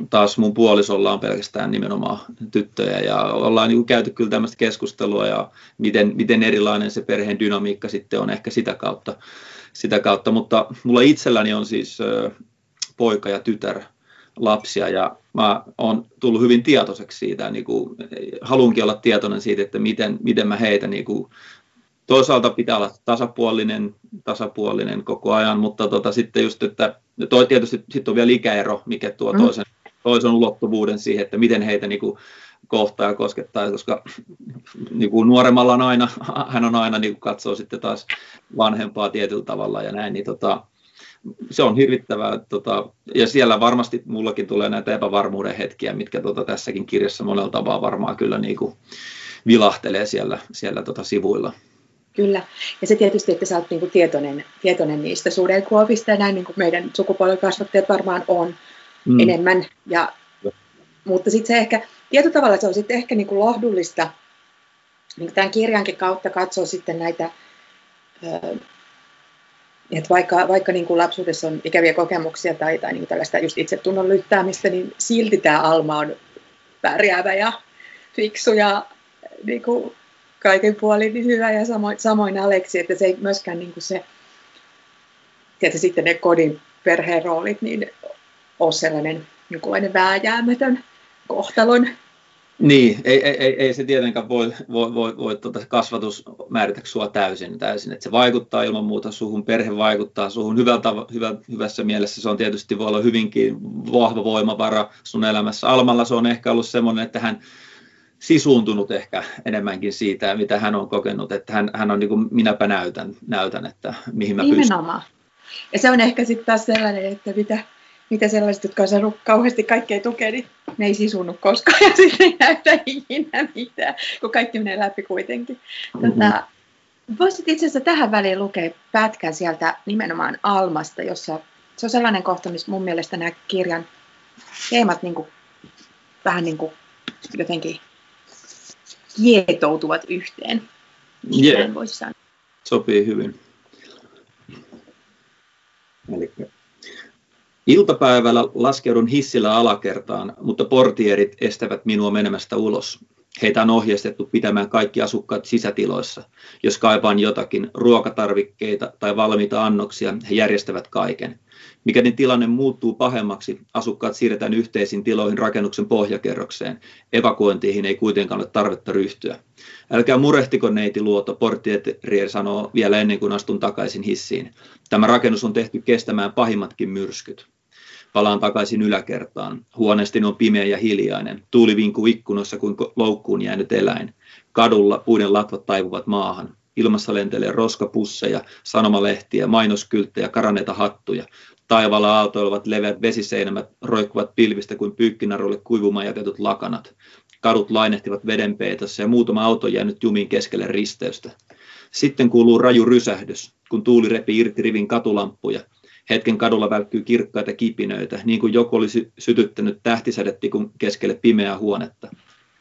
taas mun puolisolla on pelkästään nimenomaan tyttöjä ja ollaan niin käyty kyllä tämmöistä keskustelua ja miten, miten erilainen se perheen dynamiikka sitten on ehkä sitä kautta, sitä kautta. mutta mulla itselläni on siis poika ja tytär lapsia ja mä oon tullut hyvin tietoiseksi siitä, niin kuin, haluankin olla tietoinen siitä, että miten, miten mä heitä niin kuin, toisaalta pitää olla tasapuolinen, tasapuolinen koko ajan, mutta tota, sitten just, että toi tietysti sitten on vielä ikäero, mikä tuo mm. toisen, toisen ulottuvuuden siihen, että miten heitä niin kuin, kohtaa ja koskettaa, koska niin kuin nuoremmalla on aina, hän on aina niin kuin katsoo sitten taas vanhempaa tietyllä tavalla ja näin, niin tota, se on hirvittävää. Tota, ja siellä varmasti mullakin tulee näitä epävarmuuden hetkiä, mitkä tota, tässäkin kirjassa monella tavalla varmaan kyllä niin kuin vilahtelee siellä, siellä tota, sivuilla. Kyllä. Ja se tietysti, että sä oot niin kuin tietoinen, tietoinen niistä sudenkuopista ja näin niin kuin meidän sukupolvenkasvattajat varmaan on mm. enemmän. Ja, mutta sitten se ehkä, tietyllä tavalla se on sitten ehkä niin kuin lohdullista niin tämän kirjankin kautta katsoa sitten näitä että vaikka, vaikka niin kuin lapsuudessa on ikäviä kokemuksia tai, tai niin kuin tällaista just itsetunnon lyttäämistä, niin silti tämä Alma on pärjäävä ja fiksu ja niin kuin kaiken puolin niin hyvä ja samoin, samoin Aleksi, että se ei myöskään niin kuin se, tietysti sitten ne kodin perheen roolit, niin ole sellainen jonkunlainen vääjäämätön kohtalon niin, ei, ei, ei, ei se tietenkään voi, voi, voi, voi tuota kasvatus määritä sinua täysin, täysin. että se vaikuttaa ilman muuta suhun, perhe vaikuttaa suhun hyvältä, hyvä, hyvässä mielessä. Se on tietysti voi olla hyvinkin vahva voimavara sun elämässä. Almalla se on ehkä ollut semmoinen, että hän sisuuntunut ehkä enemmänkin siitä, mitä hän on kokenut, että hän, hän on niin kuin minäpä näytän, näytän, että mihin mä Nimenomaan. pystyn. Ja se on ehkä sitten taas sellainen, että mitä, mitä sellaiset, jotka on saanut kauheasti kaikkea tukea, niin ne ei sisunut koskaan ja sitten ei näytä ikinä mitään, kun kaikki menee läpi kuitenkin. Mm-hmm. Tota, voisit itse asiassa tähän väliin lukea pätkän sieltä nimenomaan Almasta, jossa se on sellainen kohta, missä mun mielestä nämä kirjan teemat niin kuin, vähän niin kuin jotenkin kietoutuvat yhteen. Yeah. Sopii hyvin. Eli Iltapäivällä laskeudun hissillä alakertaan, mutta portierit estävät minua menemästä ulos. Heitä on ohjeistettu pitämään kaikki asukkaat sisätiloissa. Jos kaipaan jotakin, ruokatarvikkeita tai valmiita annoksia, he järjestävät kaiken. Mikäli tilanne muuttuu pahemmaksi, asukkaat siirretään yhteisiin tiloihin rakennuksen pohjakerrokseen. Evakuointiin ei kuitenkaan ole tarvetta ryhtyä. Älkää murehtiko neiti luoto, portierier sanoo vielä ennen kuin astun takaisin hissiin. Tämä rakennus on tehty kestämään pahimmatkin myrskyt. Palaan takaisin yläkertaan. Huoneestini on pimeä ja hiljainen. Tuuli vinkuu ikkunoissa kuin loukkuun jäänyt eläin. Kadulla puiden latvat taivuvat maahan. Ilmassa lentelee roskapusseja, sanomalehtiä, mainoskylttejä, karaneita hattuja. Taivaalla aaltoilevat leveät vesiseinämät roikkuvat pilvistä kuin pyykkinarulle kuivumaan jätetut lakanat. Kadut lainehtivat vedenpeitossa ja muutama auto jäänyt jumiin keskelle risteystä. Sitten kuuluu raju rysähdys, kun tuuli repi irti rivin katulamppuja – Hetken kadulla välkkyy kirkkaita kipinöitä, niin kuin joku olisi sytyttänyt tähtisädetikun keskelle pimeää huonetta.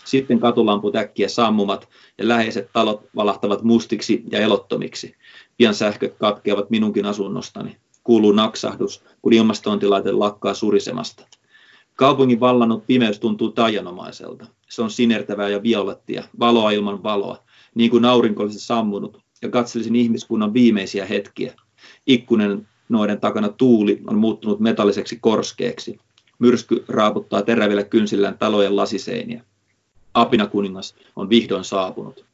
Sitten katulamput äkkiä sammumat ja läheiset talot valahtavat mustiksi ja elottomiksi. Pian sähköt katkeavat minunkin asunnostani. Kuuluu naksahdus, kun ilmastointilaite lakkaa surisemasta. Kaupungin vallannut pimeys tuntuu taianomaiselta. Se on sinertävää ja violettia, valoa ilman valoa, niin kuin aurinko olisi sammunut, ja katselisin ihmiskunnan viimeisiä hetkiä. Ikkunen noiden takana tuuli on muuttunut metalliseksi korskeeksi. Myrsky raaputtaa terävillä kynsillään talojen lasiseiniä. Apina kuningas on vihdoin saapunut.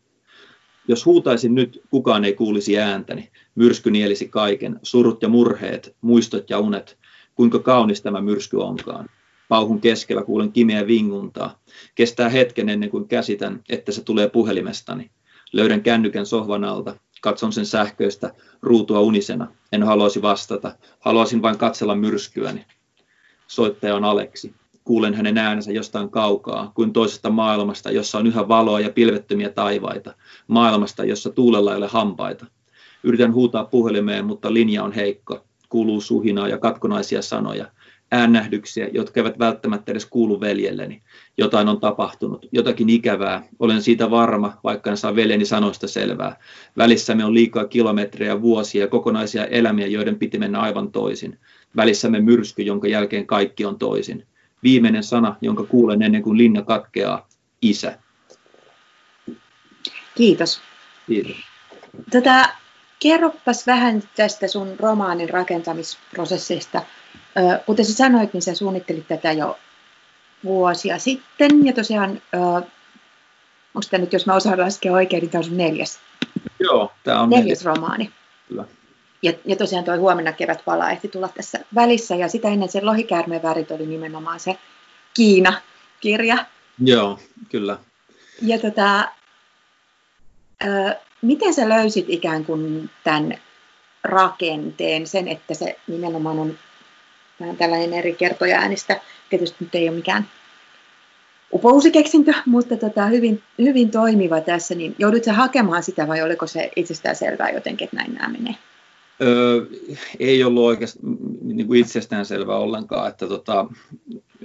Jos huutaisin nyt, kukaan ei kuulisi ääntäni. Myrsky nielisi kaiken, surut ja murheet, muistot ja unet. Kuinka kaunis tämä myrsky onkaan. Pauhun keskellä kuulen kimeä vinguntaa. Kestää hetken ennen kuin käsitän, että se tulee puhelimestani. Löydän kännykän sohvan alta. Katson sen sähköistä ruutua unisena. En haluaisi vastata. Haluaisin vain katsella myrskyäni. Soittaja on Aleksi. Kuulen hänen äänensä jostain kaukaa, kuin toisesta maailmasta, jossa on yhä valoa ja pilvettömiä taivaita. Maailmasta, jossa tuulella ei ole hampaita. Yritän huutaa puhelimeen, mutta linja on heikko. Kuuluu suhinaa ja katkonaisia sanoja äännähdyksiä, jotka eivät välttämättä edes kuulu veljelleni. Jotain on tapahtunut, jotakin ikävää. Olen siitä varma, vaikka en saa veljeni sanoista selvää. Välissämme on liikaa kilometrejä, vuosia ja kokonaisia elämiä, joiden piti mennä aivan toisin. Välissämme myrsky, jonka jälkeen kaikki on toisin. Viimeinen sana, jonka kuulen ennen kuin linna katkeaa, isä. Kiitos. Kiitos. Tätä, kerropas vähän tästä sun romaanin rakentamisprosessista Kuten sä sanoit, niin sä suunnittelit tätä jo vuosia sitten, ja tosiaan, onko tämä nyt, jos mä osaan laskea oikein, niin tämä on sun neljäs. Joo, tämä on neljäs, neljäs romaani. Kyllä. Ja, ja tosiaan tuo huomenna kevät palaa ehti tulla tässä välissä, ja sitä ennen se lohikäärmeen värit oli nimenomaan se Kiina-kirja. Joo, kyllä. Ja tota, miten sä löysit ikään kuin tämän rakenteen, sen, että se nimenomaan on vähän tällainen eri kertoja äänistä. Tietysti nyt ei ole mikään upousikeksintö, mutta tota, hyvin, hyvin toimiva tässä. Niin joudutko hakemaan sitä vai oliko se itsestään selvää jotenkin, että näin nämä menee? Öö, ei ollut oikeastaan niin kuin itsestään selvää ollenkaan, että tota,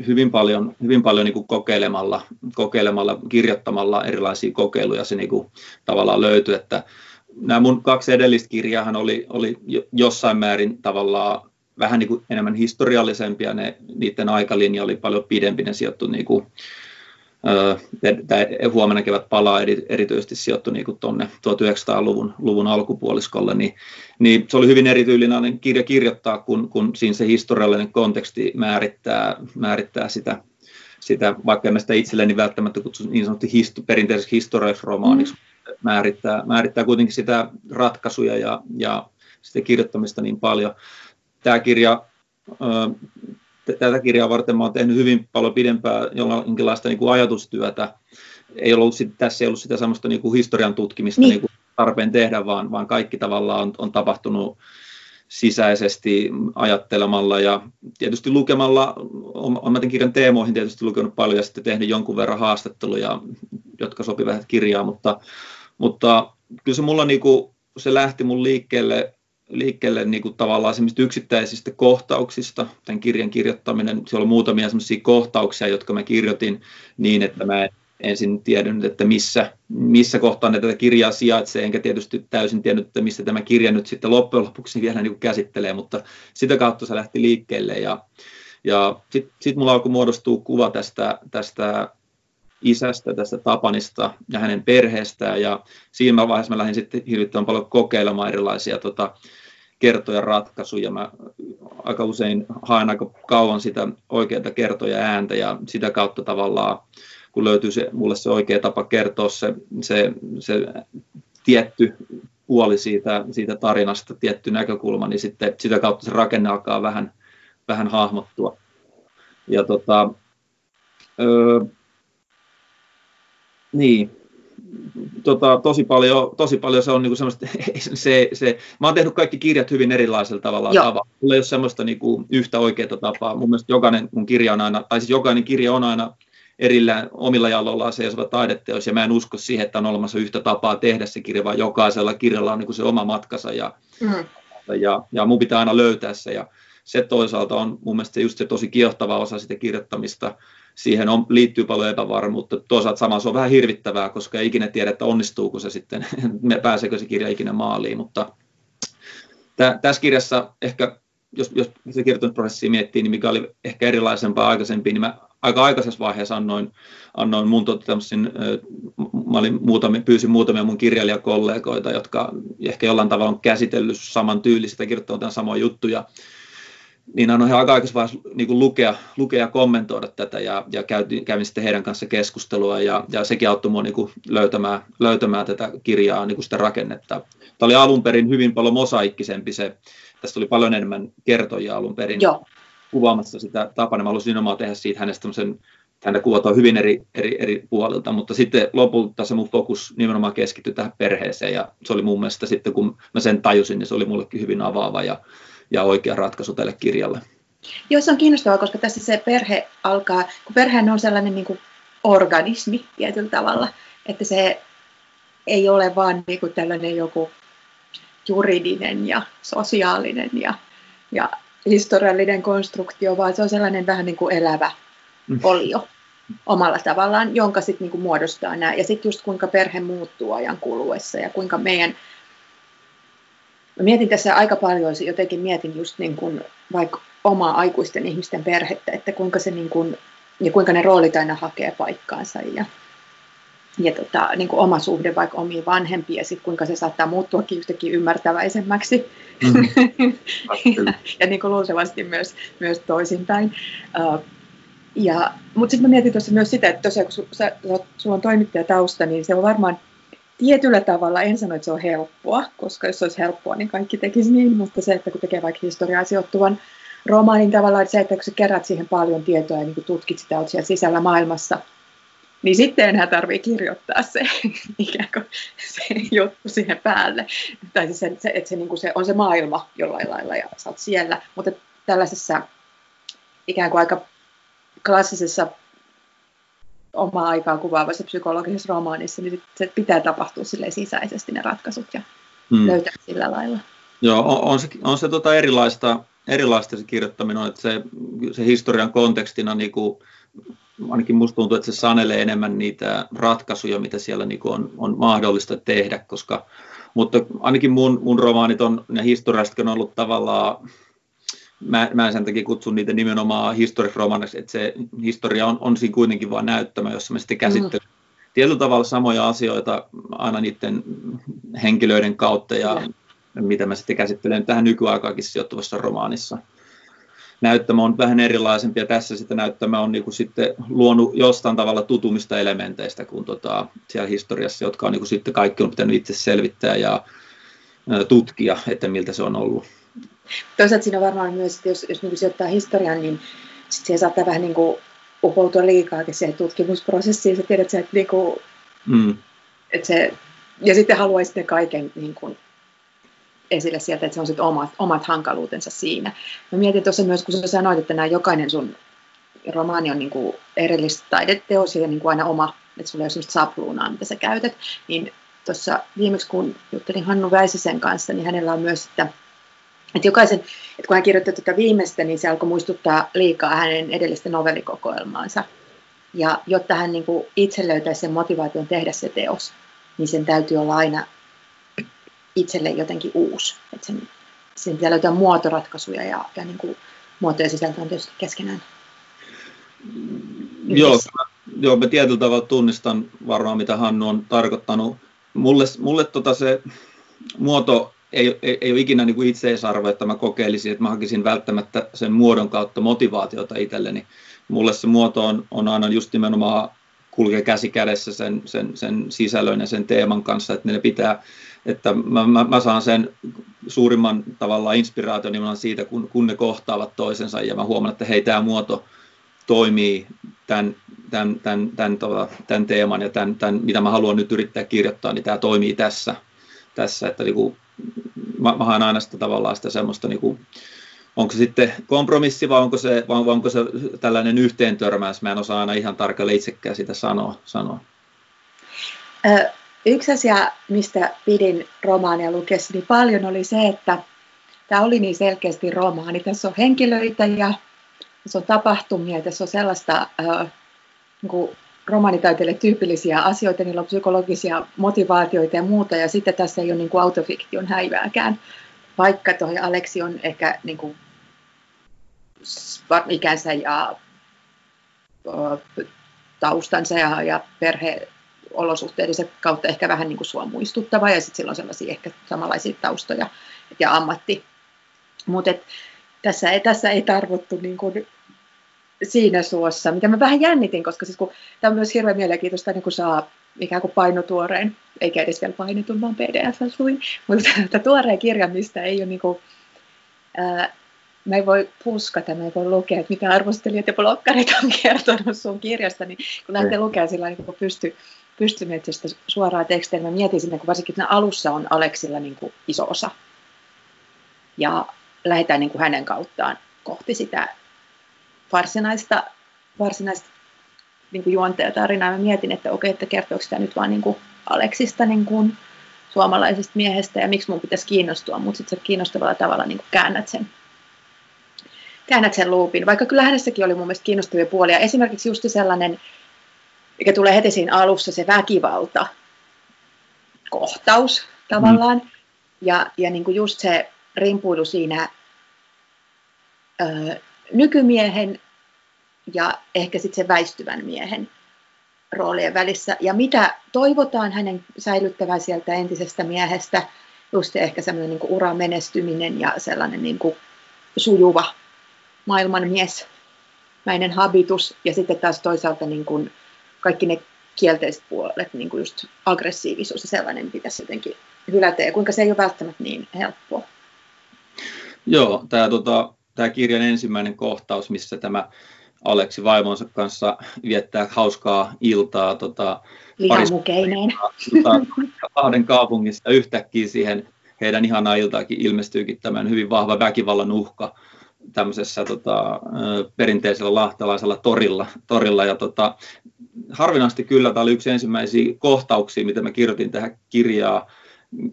hyvin paljon, hyvin paljon niin kuin kokeilemalla, kokeilemalla, kirjoittamalla erilaisia kokeiluja se niin kuin, tavallaan löytyi, että nämä mun kaksi edellistä kirjaahan oli, oli jossain määrin tavallaan vähän niin kuin enemmän historiallisempia, ne, niiden aikalinja oli paljon pidempi, ne sijoittu niin kuin, tämä huomenna kevät palaa erityisesti sijoittu niin tuonne 1900-luvun luvun alkupuoliskolle, niin, niin se oli hyvin erityinen kirja kirjoittaa, kun, kun siinä se historiallinen konteksti määrittää, määrittää sitä, sitä, vaikka en sitä itselleni välttämättä kutsu niin sanottu histo, perinteiseksi historialliseksi romaaniksi, mm. määrittää, määrittää kuitenkin sitä ratkaisuja ja, ja sitä kirjoittamista niin paljon tämä kirja, tätä kirjaa varten mä olen tehnyt hyvin paljon pidempää jonkinlaista niin kuin ajatustyötä. Ei ollut, tässä ei ollut sitä sellaista niin kuin historian tutkimista niin. Niin kuin tarpeen tehdä, vaan, vaan kaikki tavallaan on, on tapahtunut sisäisesti ajattelemalla ja tietysti lukemalla, olen kirjan teemoihin tietysti lukenut paljon ja sitten tehnyt jonkun verran haastatteluja, jotka sopivat kirjaa, mutta, mutta kyllä se mulla niin kuin, se lähti mun liikkeelle liikkeelle niin kuin tavallaan yksittäisistä kohtauksista. Tämän kirjan kirjoittaminen, siellä on muutamia sellaisia kohtauksia, jotka mä kirjoitin niin, että mä ensin tiedän, että missä, missä kohtaa ne tätä kirjaa sijaitsee, enkä tietysti täysin tiennyt, että missä tämä kirja nyt sitten loppujen lopuksi vielä niin kuin käsittelee, mutta sitä kautta se lähti liikkeelle ja, ja sitten sit mulla alkoi muodostua kuva tästä, tästä isästä, tästä Tapanista ja hänen perheestään. Ja siinä vaiheessa mä lähdin sitten hirvittävän paljon kokeilemaan erilaisia tota, kertoja ratkaisuja. Mä aika usein haen aika kauan sitä oikeaa kertoja ääntä ja sitä kautta tavallaan, kun löytyy se, mulle se oikea tapa kertoa se, se, se tietty puoli siitä, siitä tarinasta, tietty näkökulma, niin sitten sitä kautta se rakenne alkaa vähän, vähän hahmottua. Ja tota, öö, niin, tota, tosi, paljon, tosi paljon se on niinku semmoista, se, se, mä oon tehnyt kaikki kirjat hyvin erilaisella tavalla. tavalla. Mulla ei ole semmoista niinku yhtä oikeaa tapaa. Mun mielestä jokainen mun kirja on aina, tai siis jokainen kirja on aina erillään omilla jaloillaan seisova taideteos, ja mä en usko siihen, että on olemassa yhtä tapaa tehdä se kirja, vaan jokaisella kirjalla on niin se oma matkansa, ja, mm. ja, ja mun pitää aina löytää se, ja se toisaalta on mun mielestä just se tosi kiehtova osa sitä kirjoittamista, siihen on, liittyy paljon epävarmuutta. Toisaalta samalla se on vähän hirvittävää, koska ei ikinä tiedä, että onnistuuko se sitten, pääseekö se kirja ikinä maaliin, mutta tä, tässä kirjassa ehkä, jos, jos se kirjoitusprosessia miettii, niin mikä oli ehkä erilaisempaa aikaisempi, niin mä aika aikaisessa vaiheessa annoin, annoin mun tota, mä olin muutamia, pyysin muutamia mun kirjailijakollegoita, jotka ehkä jollain tavalla on käsitellyt saman tyylistä, kirjoittanut samoja juttuja, niin on ihan aika aikaisessa niin lukea, lukea ja kommentoida tätä ja, ja kävin, kävin sitten heidän kanssa keskustelua ja, ja sekin auttoi minua niin löytämään, löytämään tätä kirjaa, niin sitä rakennetta. Tämä oli alun perin hyvin paljon mosaikkisempi se, tästä oli paljon enemmän kertojia alun perin Joo. kuvaamassa sitä tapana. Mä halusin nimenomaan tehdä siitä hänestä tämmöisen häntä kuvataan hyvin eri, eri, eri puolilta, mutta sitten lopulta se mun fokus nimenomaan keskittyi tähän perheeseen ja se oli mun mielestä sitten kun mä sen tajusin, niin se oli mullekin hyvin avaava ja, ja oikea ratkaisu tälle kirjalle. Joo, se on kiinnostavaa, koska tässä se perhe alkaa, kun perhe on sellainen niin kuin organismi tietyllä tavalla, että se ei ole vaan niin kuin tällainen joku juridinen ja sosiaalinen ja, ja historiallinen konstruktio, vaan se on sellainen vähän niin kuin elävä mm. olio omalla tavallaan, jonka sitten niinku muodostaa nämä. Ja sitten just kuinka perhe muuttuu ajan kuluessa ja kuinka meidän... Mä mietin tässä aika paljon, jotenkin mietin just niin kuin vaikka omaa aikuisten ihmisten perhettä, että kuinka, se niin kuin, ja kuinka ne roolit aina hakee paikkaansa ja, ja tota, niin kuin oma suhde vaikka omiin vanhempiin ja sitten kuinka se saattaa muuttuakin yhtäkkiä ymmärtäväisemmäksi. Mm. ja, ja niin kuin luultavasti myös, myös toisinpäin. Uh, ja, mutta sitten mä mietin tuossa myös sitä, että tosiaan kun su, sä, sulla on toimittajatausta, niin se on varmaan tietyllä tavalla, en sano, että se on helppoa, koska jos se olisi helppoa, niin kaikki tekisi niin, mutta se, että kun tekee vaikka historiaa sijoittuvan romaanin tavallaan, että se, että kun sä kerät siihen paljon tietoa ja niin tutkit sitä, olet siellä sisällä maailmassa, niin sitten enää tarvitse kirjoittaa se ikään kuin se juttu siihen päälle. Tai siis se, se, että se, niin kuin se on se maailma jollain lailla ja sä oot siellä. Mutta tällaisessa ikään kuin aika klassisessa omaa aikaa kuvaavassa psykologisessa romaanissa, niin se pitää tapahtua sille sisäisesti ne ratkaisut ja hmm. löytää sillä lailla. Joo, on, on se, on se tota erilaista, erilaista se kirjoittaminen, että se, se historian kontekstina niin kuin, ainakin musta tuntuu, että se sanelee enemmän niitä ratkaisuja, mitä siellä niin kuin on, on mahdollista tehdä, koska, mutta ainakin mun, mun romaanit on, ne historiasta on ollut tavallaan mä, mä sen takia kutsun niitä nimenomaan historisromaneiksi, että se historia on, on siinä kuitenkin vain näyttämä, jossa me sitten käsittelemme mm. tietyllä tavalla samoja asioita aina niiden henkilöiden kautta ja mm. mitä mä sitten käsittelen tähän nykyaikaakin sijoittuvassa romaanissa. Näyttämä on vähän erilaisempi ja tässä sitten näyttämä on niinku sitten luonut jostain tavalla tutumista elementeistä kuin tota, siellä historiassa, jotka on niinku sitten kaikki on pitänyt itse selvittää ja tutkia, että miltä se on ollut. Toisaalta siinä on varmaan myös, että jos, jos niin sijoittaa historian, niin sit siihen saattaa vähän niin kuin upoutua liikaakin siihen tutkimusprosessiin. Sä tiedät, että, niin kuin, mm. että se, ja sitten haluaisi sitten kaiken niin kuin, esille sieltä, että se on sitten omat, omat hankaluutensa siinä. Mä mietin tuossa myös, kun sä sanoit, että nämä jokainen sun romaani on niin kuin erillistä taideteos ja niin kuin aina oma, että sulla ei ole sellaista sapluunaa, mitä sä käytät, niin tuossa viimeksi kun juttelin Hannu Väisäsen kanssa, niin hänellä on myös, että että jokaisen, että kun hän kirjoitti tätä viimeistä, niin se alkoi muistuttaa liikaa hänen edellistä novellikokoelmaansa. Ja jotta hän niin kuin itse löytäisi sen motivaation tehdä se teos, niin sen täytyy olla aina itselle jotenkin uusi. Että sen, sen pitää löytää muotoratkaisuja ja, ja niin kuin muoto sisältö on tietysti keskenään. Joo, joo, mä tietyllä tavalla tunnistan varmaan, mitä Hannu on tarkoittanut. Mulle, mulle tota se muoto ei, ei, ei ole ikinä niin kuin itseisarvo, että mä kokeilisin, että mä hakisin välttämättä sen muodon kautta motivaatiota itselleni. Mulle se muoto on, on aina just nimenomaan kulkee käsi kädessä sen, sen, sen sisällön ja sen teeman kanssa, että ne pitää, että mä, mä, mä saan sen suurimman tavalla inspiraation nimenomaan siitä, kun, kun ne kohtaavat toisensa ja mä huomaan, että hei, tämä muoto toimii tämän, tämän, tämän, tämän, tämän teeman ja tämän, tämän, mitä mä haluan nyt yrittää kirjoittaa, niin tämä toimii tässä, tässä että niin mä, mä haen aina sitä tavallaan sitä semmoista, niin kuin, onko se sitten kompromissi vai onko se, vai onko se tällainen yhteentörmäys, mä en osaa aina ihan tarkalleen itsekään sitä sanoa. sanoa. Ö, yksi asia, mistä pidin romaania lukiessani paljon, oli se, että tämä oli niin selkeästi romaani. Tässä on henkilöitä ja tässä on tapahtumia, tässä on sellaista äh, niin kuin romaanitaiteille tyypillisiä asioita, niillä on psykologisia motivaatioita ja muuta, ja sitten tässä ei ole niin kuin autofiktion häivääkään, vaikka tuo Aleksi on ehkä niin kuin ikänsä ja taustansa ja, ja perheolosuhteidensa kautta ehkä vähän niin kuin sua muistuttava, ja sitten sillä on sellaisia ehkä samanlaisia taustoja ja ammatti. Mutta tässä ei, tässä ei tarvittu niin kuin siinä suossa, mitä mä vähän jännitin, koska siis kun, tämä on myös hirveän mielenkiintoista, niin kun saa ikään kuin painotuoreen, eikä edes vielä painetun, vaan pdf luin, mutta tuoreen kirjan, mistä ei ole niin kuin, ää, mä ei voi puskata, mä ei voi lukea, että mitä arvostelijat ja blokkarit on kertonut sun kirjasta, niin kun lähtee lukemaan sillä niin pysty, pystymetsästä suoraa tekstiä, niin mä mietin sinne, kun varsinkin siinä alussa on Aleksilla niin kuin iso osa. Ja lähdetään niin kuin hänen kauttaan kohti sitä varsinaista, varsinaista niin kuin juonteen tarinaa. Mä mietin, että okei, että kertooko sitä nyt vaan niin kuin Aleksista niin kuin suomalaisesta miehestä ja miksi mun pitäisi kiinnostua, mutta sitten sä kiinnostavalla tavalla niin kuin käännät sen käännät sen luupin, vaikka kyllä hänessäkin oli mun mielestä kiinnostavia puolia. Esimerkiksi just sellainen, mikä tulee heti siinä alussa, se väkivalta, kohtaus tavallaan, mm. ja, ja niin kuin just se rimpuilu siinä ö, nykymiehen ja ehkä sitten se väistyvän miehen roolien välissä. Ja mitä toivotaan hänen säilyttävän sieltä entisestä miehestä, just ehkä semmoinen niin uran menestyminen ja sellainen niin kuin sujuva maailmanmiesmäinen habitus. Ja sitten taas toisaalta niin kuin kaikki ne kielteiset puolet, niin kuin just aggressiivisuus ja sellainen pitäisi jotenkin hylätä. Ja kuinka se ei ole välttämättä niin helppoa. Joo, tämä tota, tämä kirjan ensimmäinen kohtaus, missä tämä Aleksi vaimonsa kanssa viettää hauskaa iltaa tota, Lihamukeineen. kahden kaupungissa yhtäkkiä siihen heidän ihanaa iltaakin ilmestyykin tämän hyvin vahva väkivallan uhka tämmöisessä tota, perinteisellä lahtalaisella torilla. torilla. Ja tota, harvinaisesti kyllä tämä oli yksi ensimmäisiä kohtauksia, mitä mä kirjoitin tähän kirjaan,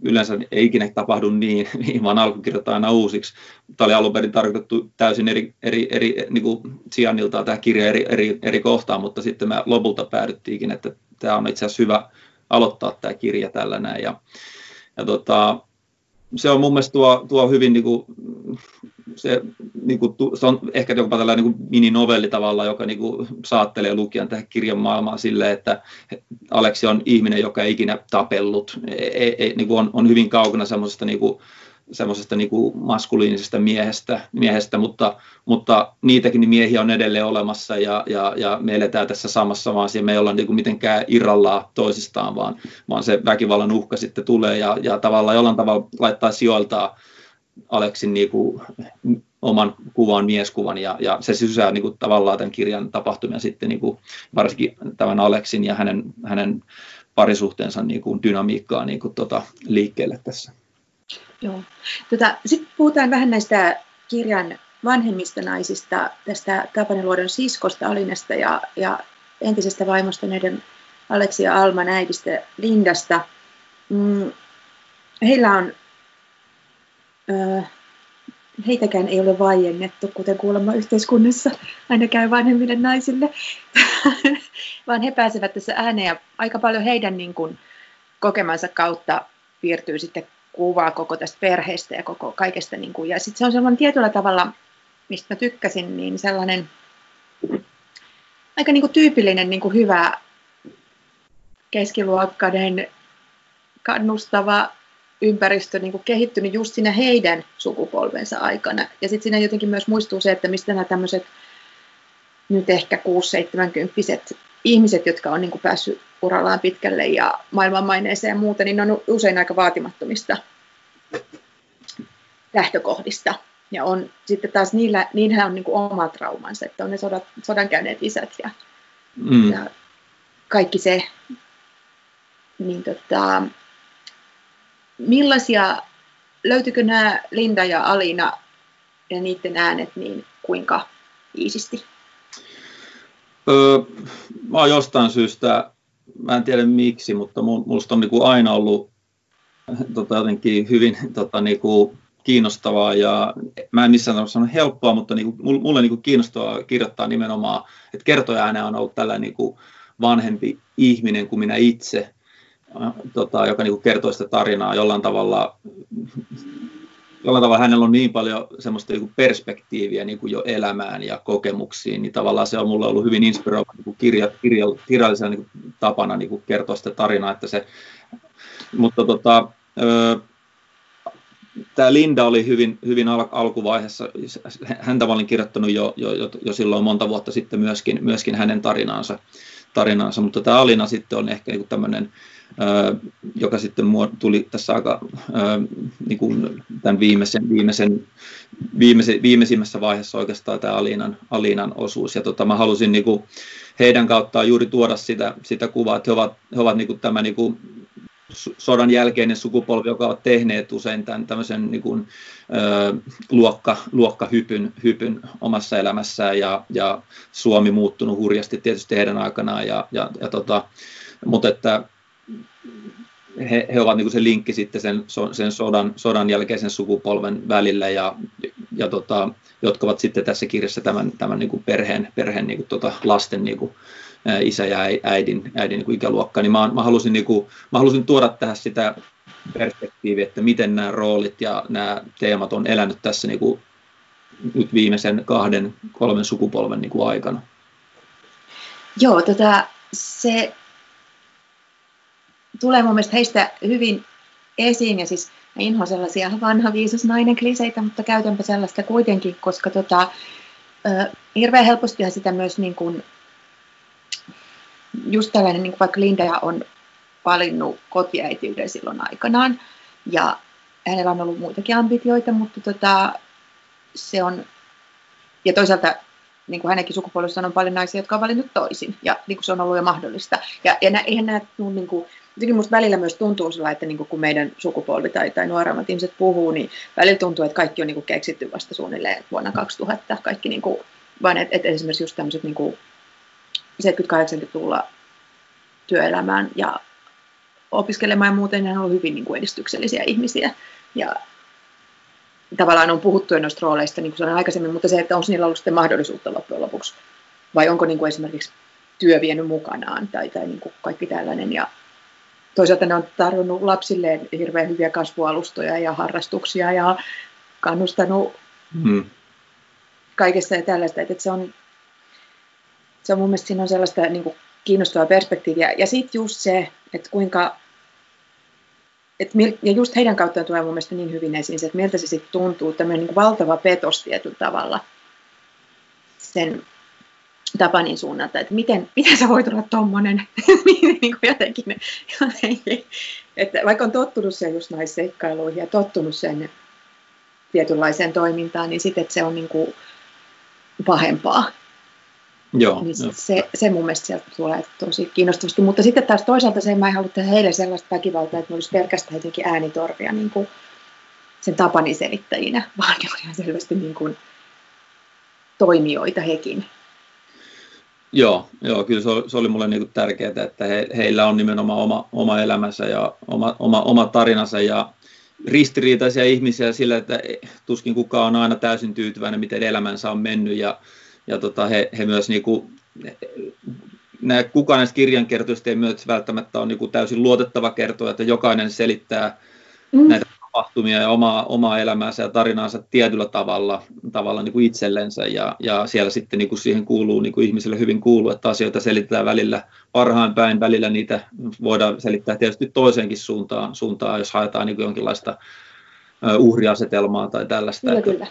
yleensä ei ikinä tapahdu niin, niin vaan alkukirjoittaa aina uusiksi. Tämä oli alun perin tarkoitettu täysin eri, eri, eri niin kuin sijainniltaan tämä kirja eri, eri, eri kohtaan, mutta sitten me lopulta päädyttiinkin, että tämä on itse asiassa hyvä aloittaa tämä kirja tällä näin. Ja, ja tota, se on mun mielestä tuo, tuo hyvin niin kuin, se, niin kuin, se on ehkä jopa tällainen niin mininovelli tavalla, joka niin kuin, saattelee lukijan tähän kirjan maailmaan silleen, että Aleksi on ihminen, joka ei ikinä tapellut, ei, ei, niin kuin on, on hyvin kaukana semmoisesta niin semmoisesta niin kuin maskuliinisesta miehestä, miehestä mutta, mutta niitäkin miehiä on edelleen olemassa ja, ja, ja me eletään tässä samassa maassa ja me ei olla niin kuin mitenkään irrallaan toisistaan, vaan, vaan se väkivallan uhka sitten tulee ja, ja tavallaan jollain tavalla laittaa sijoiltaa Aleksin niin kuin, oman kuvan, mieskuvan, ja, ja se sysää niin kuin, tavallaan tämän kirjan tapahtumia sitten niin kuin, varsinkin tämän Aleksin ja hänen, hänen parisuhteensa niin kuin, dynamiikkaa niin kuin, tota, liikkeelle tässä. Joo. Tota, Sitten puhutaan vähän näistä kirjan vanhemmista naisista, tästä Tapaneluodon siskosta Alinesta ja, ja entisestä vaimosta näiden Aleksi ja Alman äidistä Lindasta. Mm, heillä on heitäkään ei ole vaiennettu, kuten kuulemma yhteiskunnassa aina käy vanhemmille naisille, vaan he pääsevät tässä ääneen ja aika paljon heidän niin kuin, kokemansa kautta piirtyy sitten kuvaa koko tästä perheestä ja koko kaikesta. Niin kuin, ja sitten se on sellainen tietyllä tavalla, mistä mä tykkäsin, niin sellainen aika niin kuin tyypillinen niin kuin hyvä keskiluokkainen, kannustava ympäristö niin kuin kehittynyt just siinä heidän sukupolvensa aikana. Ja sitten siinä jotenkin myös muistuu se, että mistä nämä tämmöiset nyt ehkä 6-70 ihmiset, jotka on niin kuin päässyt urallaan pitkälle ja maailmanmaineeseen ja muuta, niin ne on usein aika vaatimattomista lähtökohdista. Ja on sitten taas niillä, niillä on niin kuin oma traumansa, että on ne sodat, sodan käyneet isät ja, mm. ja kaikki se. Niin tota, millaisia, löytyykö nämä Linda ja Alina ja niiden äänet niin kuinka iisisti? Öö, mä oon jostain syystä, mä en tiedä miksi, mutta musta on niinku aina ollut tota, jotenkin hyvin tota, niinku, kiinnostavaa ja mä en missään tapauksessa sano helppoa, mutta niinku, mulle niinku kiinnostavaa kirjoittaa nimenomaan, että kertoja on ollut tällainen niinku vanhempi ihminen kuin minä itse tota, joka niin kertoo sitä tarinaa jollain tavalla, jollain tavalla hänellä on niin paljon semmoista niin perspektiiviä niin kuin jo elämään ja kokemuksiin, niin tavallaan se on mulle ollut hyvin inspiroiva niin kirja, kirja, kirjallisena niin tapana niin kertoa sitä tarinaa, että se, mutta tota, ö, tämä Linda oli hyvin, hyvin al- alkuvaiheessa, häntä olin kirjoittanut jo, jo, jo, jo silloin monta vuotta sitten myöskin, myöskin hänen tarinaansa, tarinaansa, mutta tämä Alina sitten on ehkä niin tämmöinen, joka sitten tuli tässä aika niin kuin tämän viimeisen, viimeisen, viimeisen, viimeisimmässä vaiheessa oikeastaan tämä Alinan, Alinan osuus. Ja tota, mä halusin niin kuin heidän kauttaan juuri tuoda sitä, sitä kuvaa, että he ovat, he ovat niin kuin tämä niin kuin sodan jälkeinen sukupolvi, joka on tehneet usein tämän tämmöisen niin kuin, ö, luokka, luokkahypyn hypyn omassa elämässään ja, ja Suomi muuttunut hurjasti tietysti heidän aikanaan, ja, ja, ja tota, mutta että he, he ovat niin kuin se linkki sitten sen, sen sodan, sodan jälkeisen sukupolven välillä, ja, ja tota, jotka ovat sitten tässä kirjassa tämän, tämän niin kuin perheen, perheen niin kuin tota lasten niin kuin, isä ja äidin, äidin niin ikäluokka, niin mä, mä, halusin, niin kuin, mä halusin tuoda tähän sitä perspektiiviä, että miten nämä roolit ja nämä teemat on elänyt tässä niin kuin, nyt viimeisen kahden, kolmen sukupolven niin kuin aikana. Joo, tota, se tulee mun mielestä heistä hyvin esiin, ja siis mä inhoan sellaisia vanha viisas nainen kliseitä, mutta käytänpä sellaista kuitenkin, koska tota, hirveän helpostihan sitä myös niin kuin just tällainen, niin kuin vaikka Linda on valinnut kotiäitiyden silloin aikanaan, ja hänellä on ollut muitakin ambitioita, mutta tota, se on, ja toisaalta niin kuin hänenkin sukupolvessa on paljon naisia, jotka on valinnut toisin, ja niin kuin se on ollut jo mahdollista. Ja, ja nä, eihän nämä niin kuin, jotenkin musta välillä myös tuntuu sillä, että niin kuin kun meidän sukupolvi tai, tai nuoremmat ihmiset puhuu, niin välillä tuntuu, että kaikki on niin kuin keksitty vasta suunnilleen vuonna 2000, kaikki niin kuin, vaan että et esimerkiksi just tämmöiset niin kuin 70-80-luvulla työelämään ja opiskelemaan ja muuten ne on ollut hyvin niin kuin edistyksellisiä ihmisiä. Ja tavallaan on puhuttu jo noista rooleista niin kuin sanoin aikaisemmin, mutta se, että onko niillä ollut sitten mahdollisuutta loppujen lopuksi, vai onko niin kuin esimerkiksi työ vienyt mukanaan tai, tai niin kuin kaikki tällainen. Ja toisaalta ne on tarjonnut lapsilleen hirveän hyviä kasvualustoja ja harrastuksia ja kannustanut hmm. kaikessa ja tällaista. Että se on se on mun mielestä siinä on sellaista niin kuin kiinnostavaa perspektiiviä. Ja sitten just se, että kuinka, et ja just heidän kauttaan tulee mun mielestä niin hyvin esiin se, että miltä se sitten tuntuu, tämmöinen niin valtava petos tietyllä tavalla sen Tapanin suunnalta, että miten, miten sä voit olla tommonen, niin kuin jotenkin, jotenkin, että vaikka on tottunut sen just naisseikkailuihin ja tottunut sen tietynlaiseen toimintaan, niin sitten se on niin kuin pahempaa. Joo, niin jo. se, se mun mielestä sieltä tulee tosi kiinnostavasti. Mutta sitten taas toisaalta se, mä en halua tehdä heille sellaista väkivaltaa, että ne olisi pelkästään jotenkin äänitorvia niin kuin sen Tapanin selittäjinä, vaan ne olivat selvästi niin kuin toimijoita hekin. Joo, joo kyllä se oli, se oli mulle niin tärkeää, että he, heillä on nimenomaan oma, oma elämänsä ja oma, oma, oma tarinansa ja ristiriitaisia ihmisiä sillä, että tuskin kukaan on aina täysin tyytyväinen, miten elämänsä on mennyt ja ja tota, he, he myös niinku, nämä, kukaan näistä kirjankertoista ei myös välttämättä ole niinku täysin luotettava kertoa, että jokainen selittää mm. näitä tapahtumia ja omaa, omaa elämäänsä ja tarinaansa tietyllä tavalla, tavalla niin kuin itsellensä ja, ja siellä sitten niin kuin siihen kuuluu, niin kuin ihmisille hyvin kuuluu, että asioita selitetään välillä parhain päin, välillä niitä voidaan selittää tietysti toiseenkin suuntaan, suuntaan jos haetaan niin kuin jonkinlaista uhriasetelmaa tai tällaista. Kyllä, että, kyllä.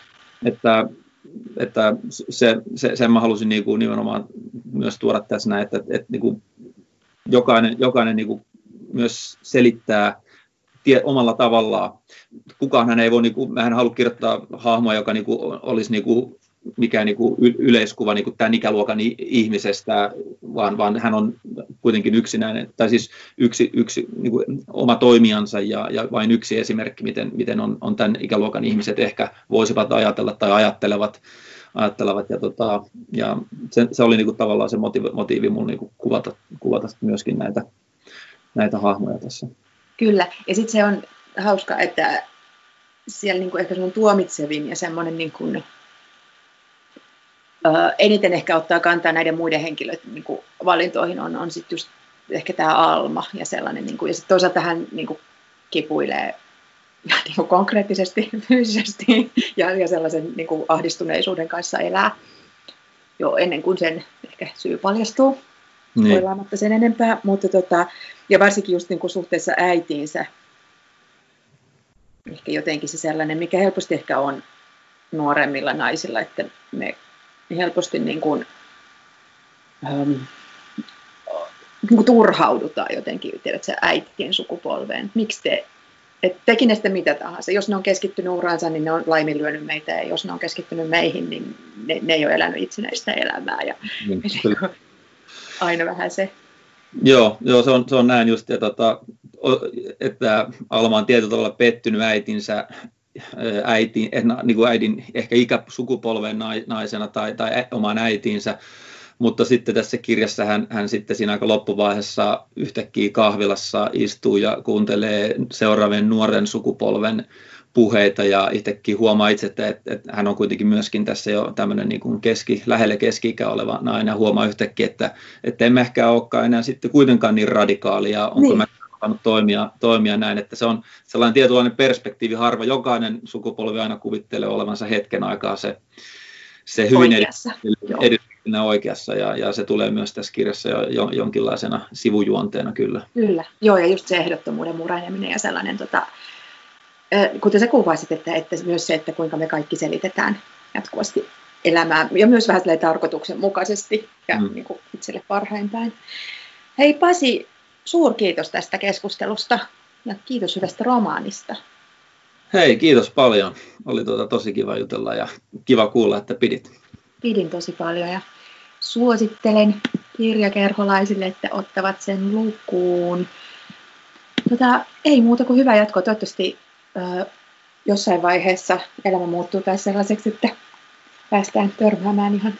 Että että se, se, sen mä halusin niin kuin nimenomaan myös tuoda tässä näin, että, että niin kuin jokainen, jokainen niin kuin myös selittää tie, omalla tavallaan. Kukaan hän ei voi, niin kuin, mä en halua kirjoittaa hahmoa, joka niin kuin, olisi niin kuin, mikään niin kuin yleiskuva niin kuin tämän ikäluokan ihmisestä, vaan, vaan hän on kuitenkin yksinäinen, tai siis yksi, yksi niin kuin oma toimijansa ja, ja vain yksi esimerkki, miten, miten on, on tämän ikäluokan ihmiset ehkä voisivat ajatella tai ajattelevat. ajattelevat ja, tota, ja se, se, oli niin kuin tavallaan se motiivi, motiivi mun niin kuvata, kuvata myöskin näitä, näitä hahmoja tässä. Kyllä, ja sitten se on hauska, että siellä niin kuin ehkä tuomitsevin ja semmoinen niin kuin eniten ehkä ottaa kantaa näiden muiden henkilöiden niin kuin valintoihin on, on sitten just ehkä tämä Alma ja sellainen. Niin kuin, ja sitten toisaalta hän niin kuin, kipuilee niin kuin konkreettisesti, fyysisesti ja, ja sellaisen niin kuin ahdistuneisuuden kanssa elää jo ennen kuin sen ehkä syy paljastuu. Niin. Spoilaamatta sen enempää, mutta tota, ja varsinkin just niin kuin suhteessa äitiinsä, ehkä jotenkin se sellainen, mikä helposti ehkä on nuoremmilla naisilla, että me helposti niin kuin, ähm, niin kuin turhaudutaan jotenkin, tiedätkö, äitien sukupolveen. Miksi te, et teki ne sitten mitä tahansa. Jos ne on keskittynyt uraansa, niin ne on laiminlyönyt meitä, ja jos ne on keskittynyt meihin, niin ne, ne ei ole elänyt itsenäistä elämää. Ja, mm, aina vähän se. Joo, joo se, on, se on näin just, ja tota, että Alma on tietyllä tavalla pettynyt äitinsä äitiin, niin kuin äidin ehkä ikäsukupolven naisena tai, tai omaan äitiinsä, mutta sitten tässä kirjassa hän, hän sitten siinä aika loppuvaiheessa yhtäkkiä kahvilassa istuu ja kuuntelee seuraavien nuoren sukupolven puheita ja itsekin huomaa itse, että, että, että hän on kuitenkin myöskin tässä jo tämmöinen niin kuin keski, lähelle keski oleva nainen. Ja huomaa yhtäkkiä, että, että emme ehkä olekaan enää sitten kuitenkaan niin radikaalia, onko niin. mä toimia, toimia näin, että se on sellainen tietynlainen perspektiivi harva. Jokainen sukupolvi aina kuvittelee olevansa hetken aikaa se, se hyvin edistynyt oikeassa ja, ja se tulee myös tässä kirjassa jo, jo, jonkinlaisena sivujuonteena kyllä. Kyllä, joo ja just se ehdottomuuden mureneminen ja sellainen, tota, kuten sä kuvasit, että, että myös se, että kuinka me kaikki selitetään jatkuvasti elämää ja myös vähän tarkoituksenmukaisesti ja mm. niin kuin itselle parhain päin. Hei Pasi, suurkiitos tästä keskustelusta ja kiitos hyvästä romaanista. Hei, kiitos paljon. Oli tuota tosi kiva jutella ja kiva kuulla, että pidit. Pidin tosi paljon ja suosittelen kirjakerholaisille, että ottavat sen lukuun. Tota, ei muuta kuin hyvää jatkoa. Toivottavasti ö, jossain vaiheessa elämä muuttuu taas sellaiseksi, että päästään törmäämään ihan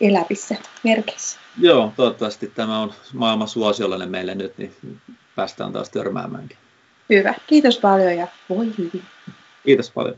elävissä merkeissä. Joo, toivottavasti tämä on maailman suosiollinen meille nyt, niin päästään taas törmäämäänkin. Hyvä. Kiitos paljon ja voi hyvin. Kiitos paljon.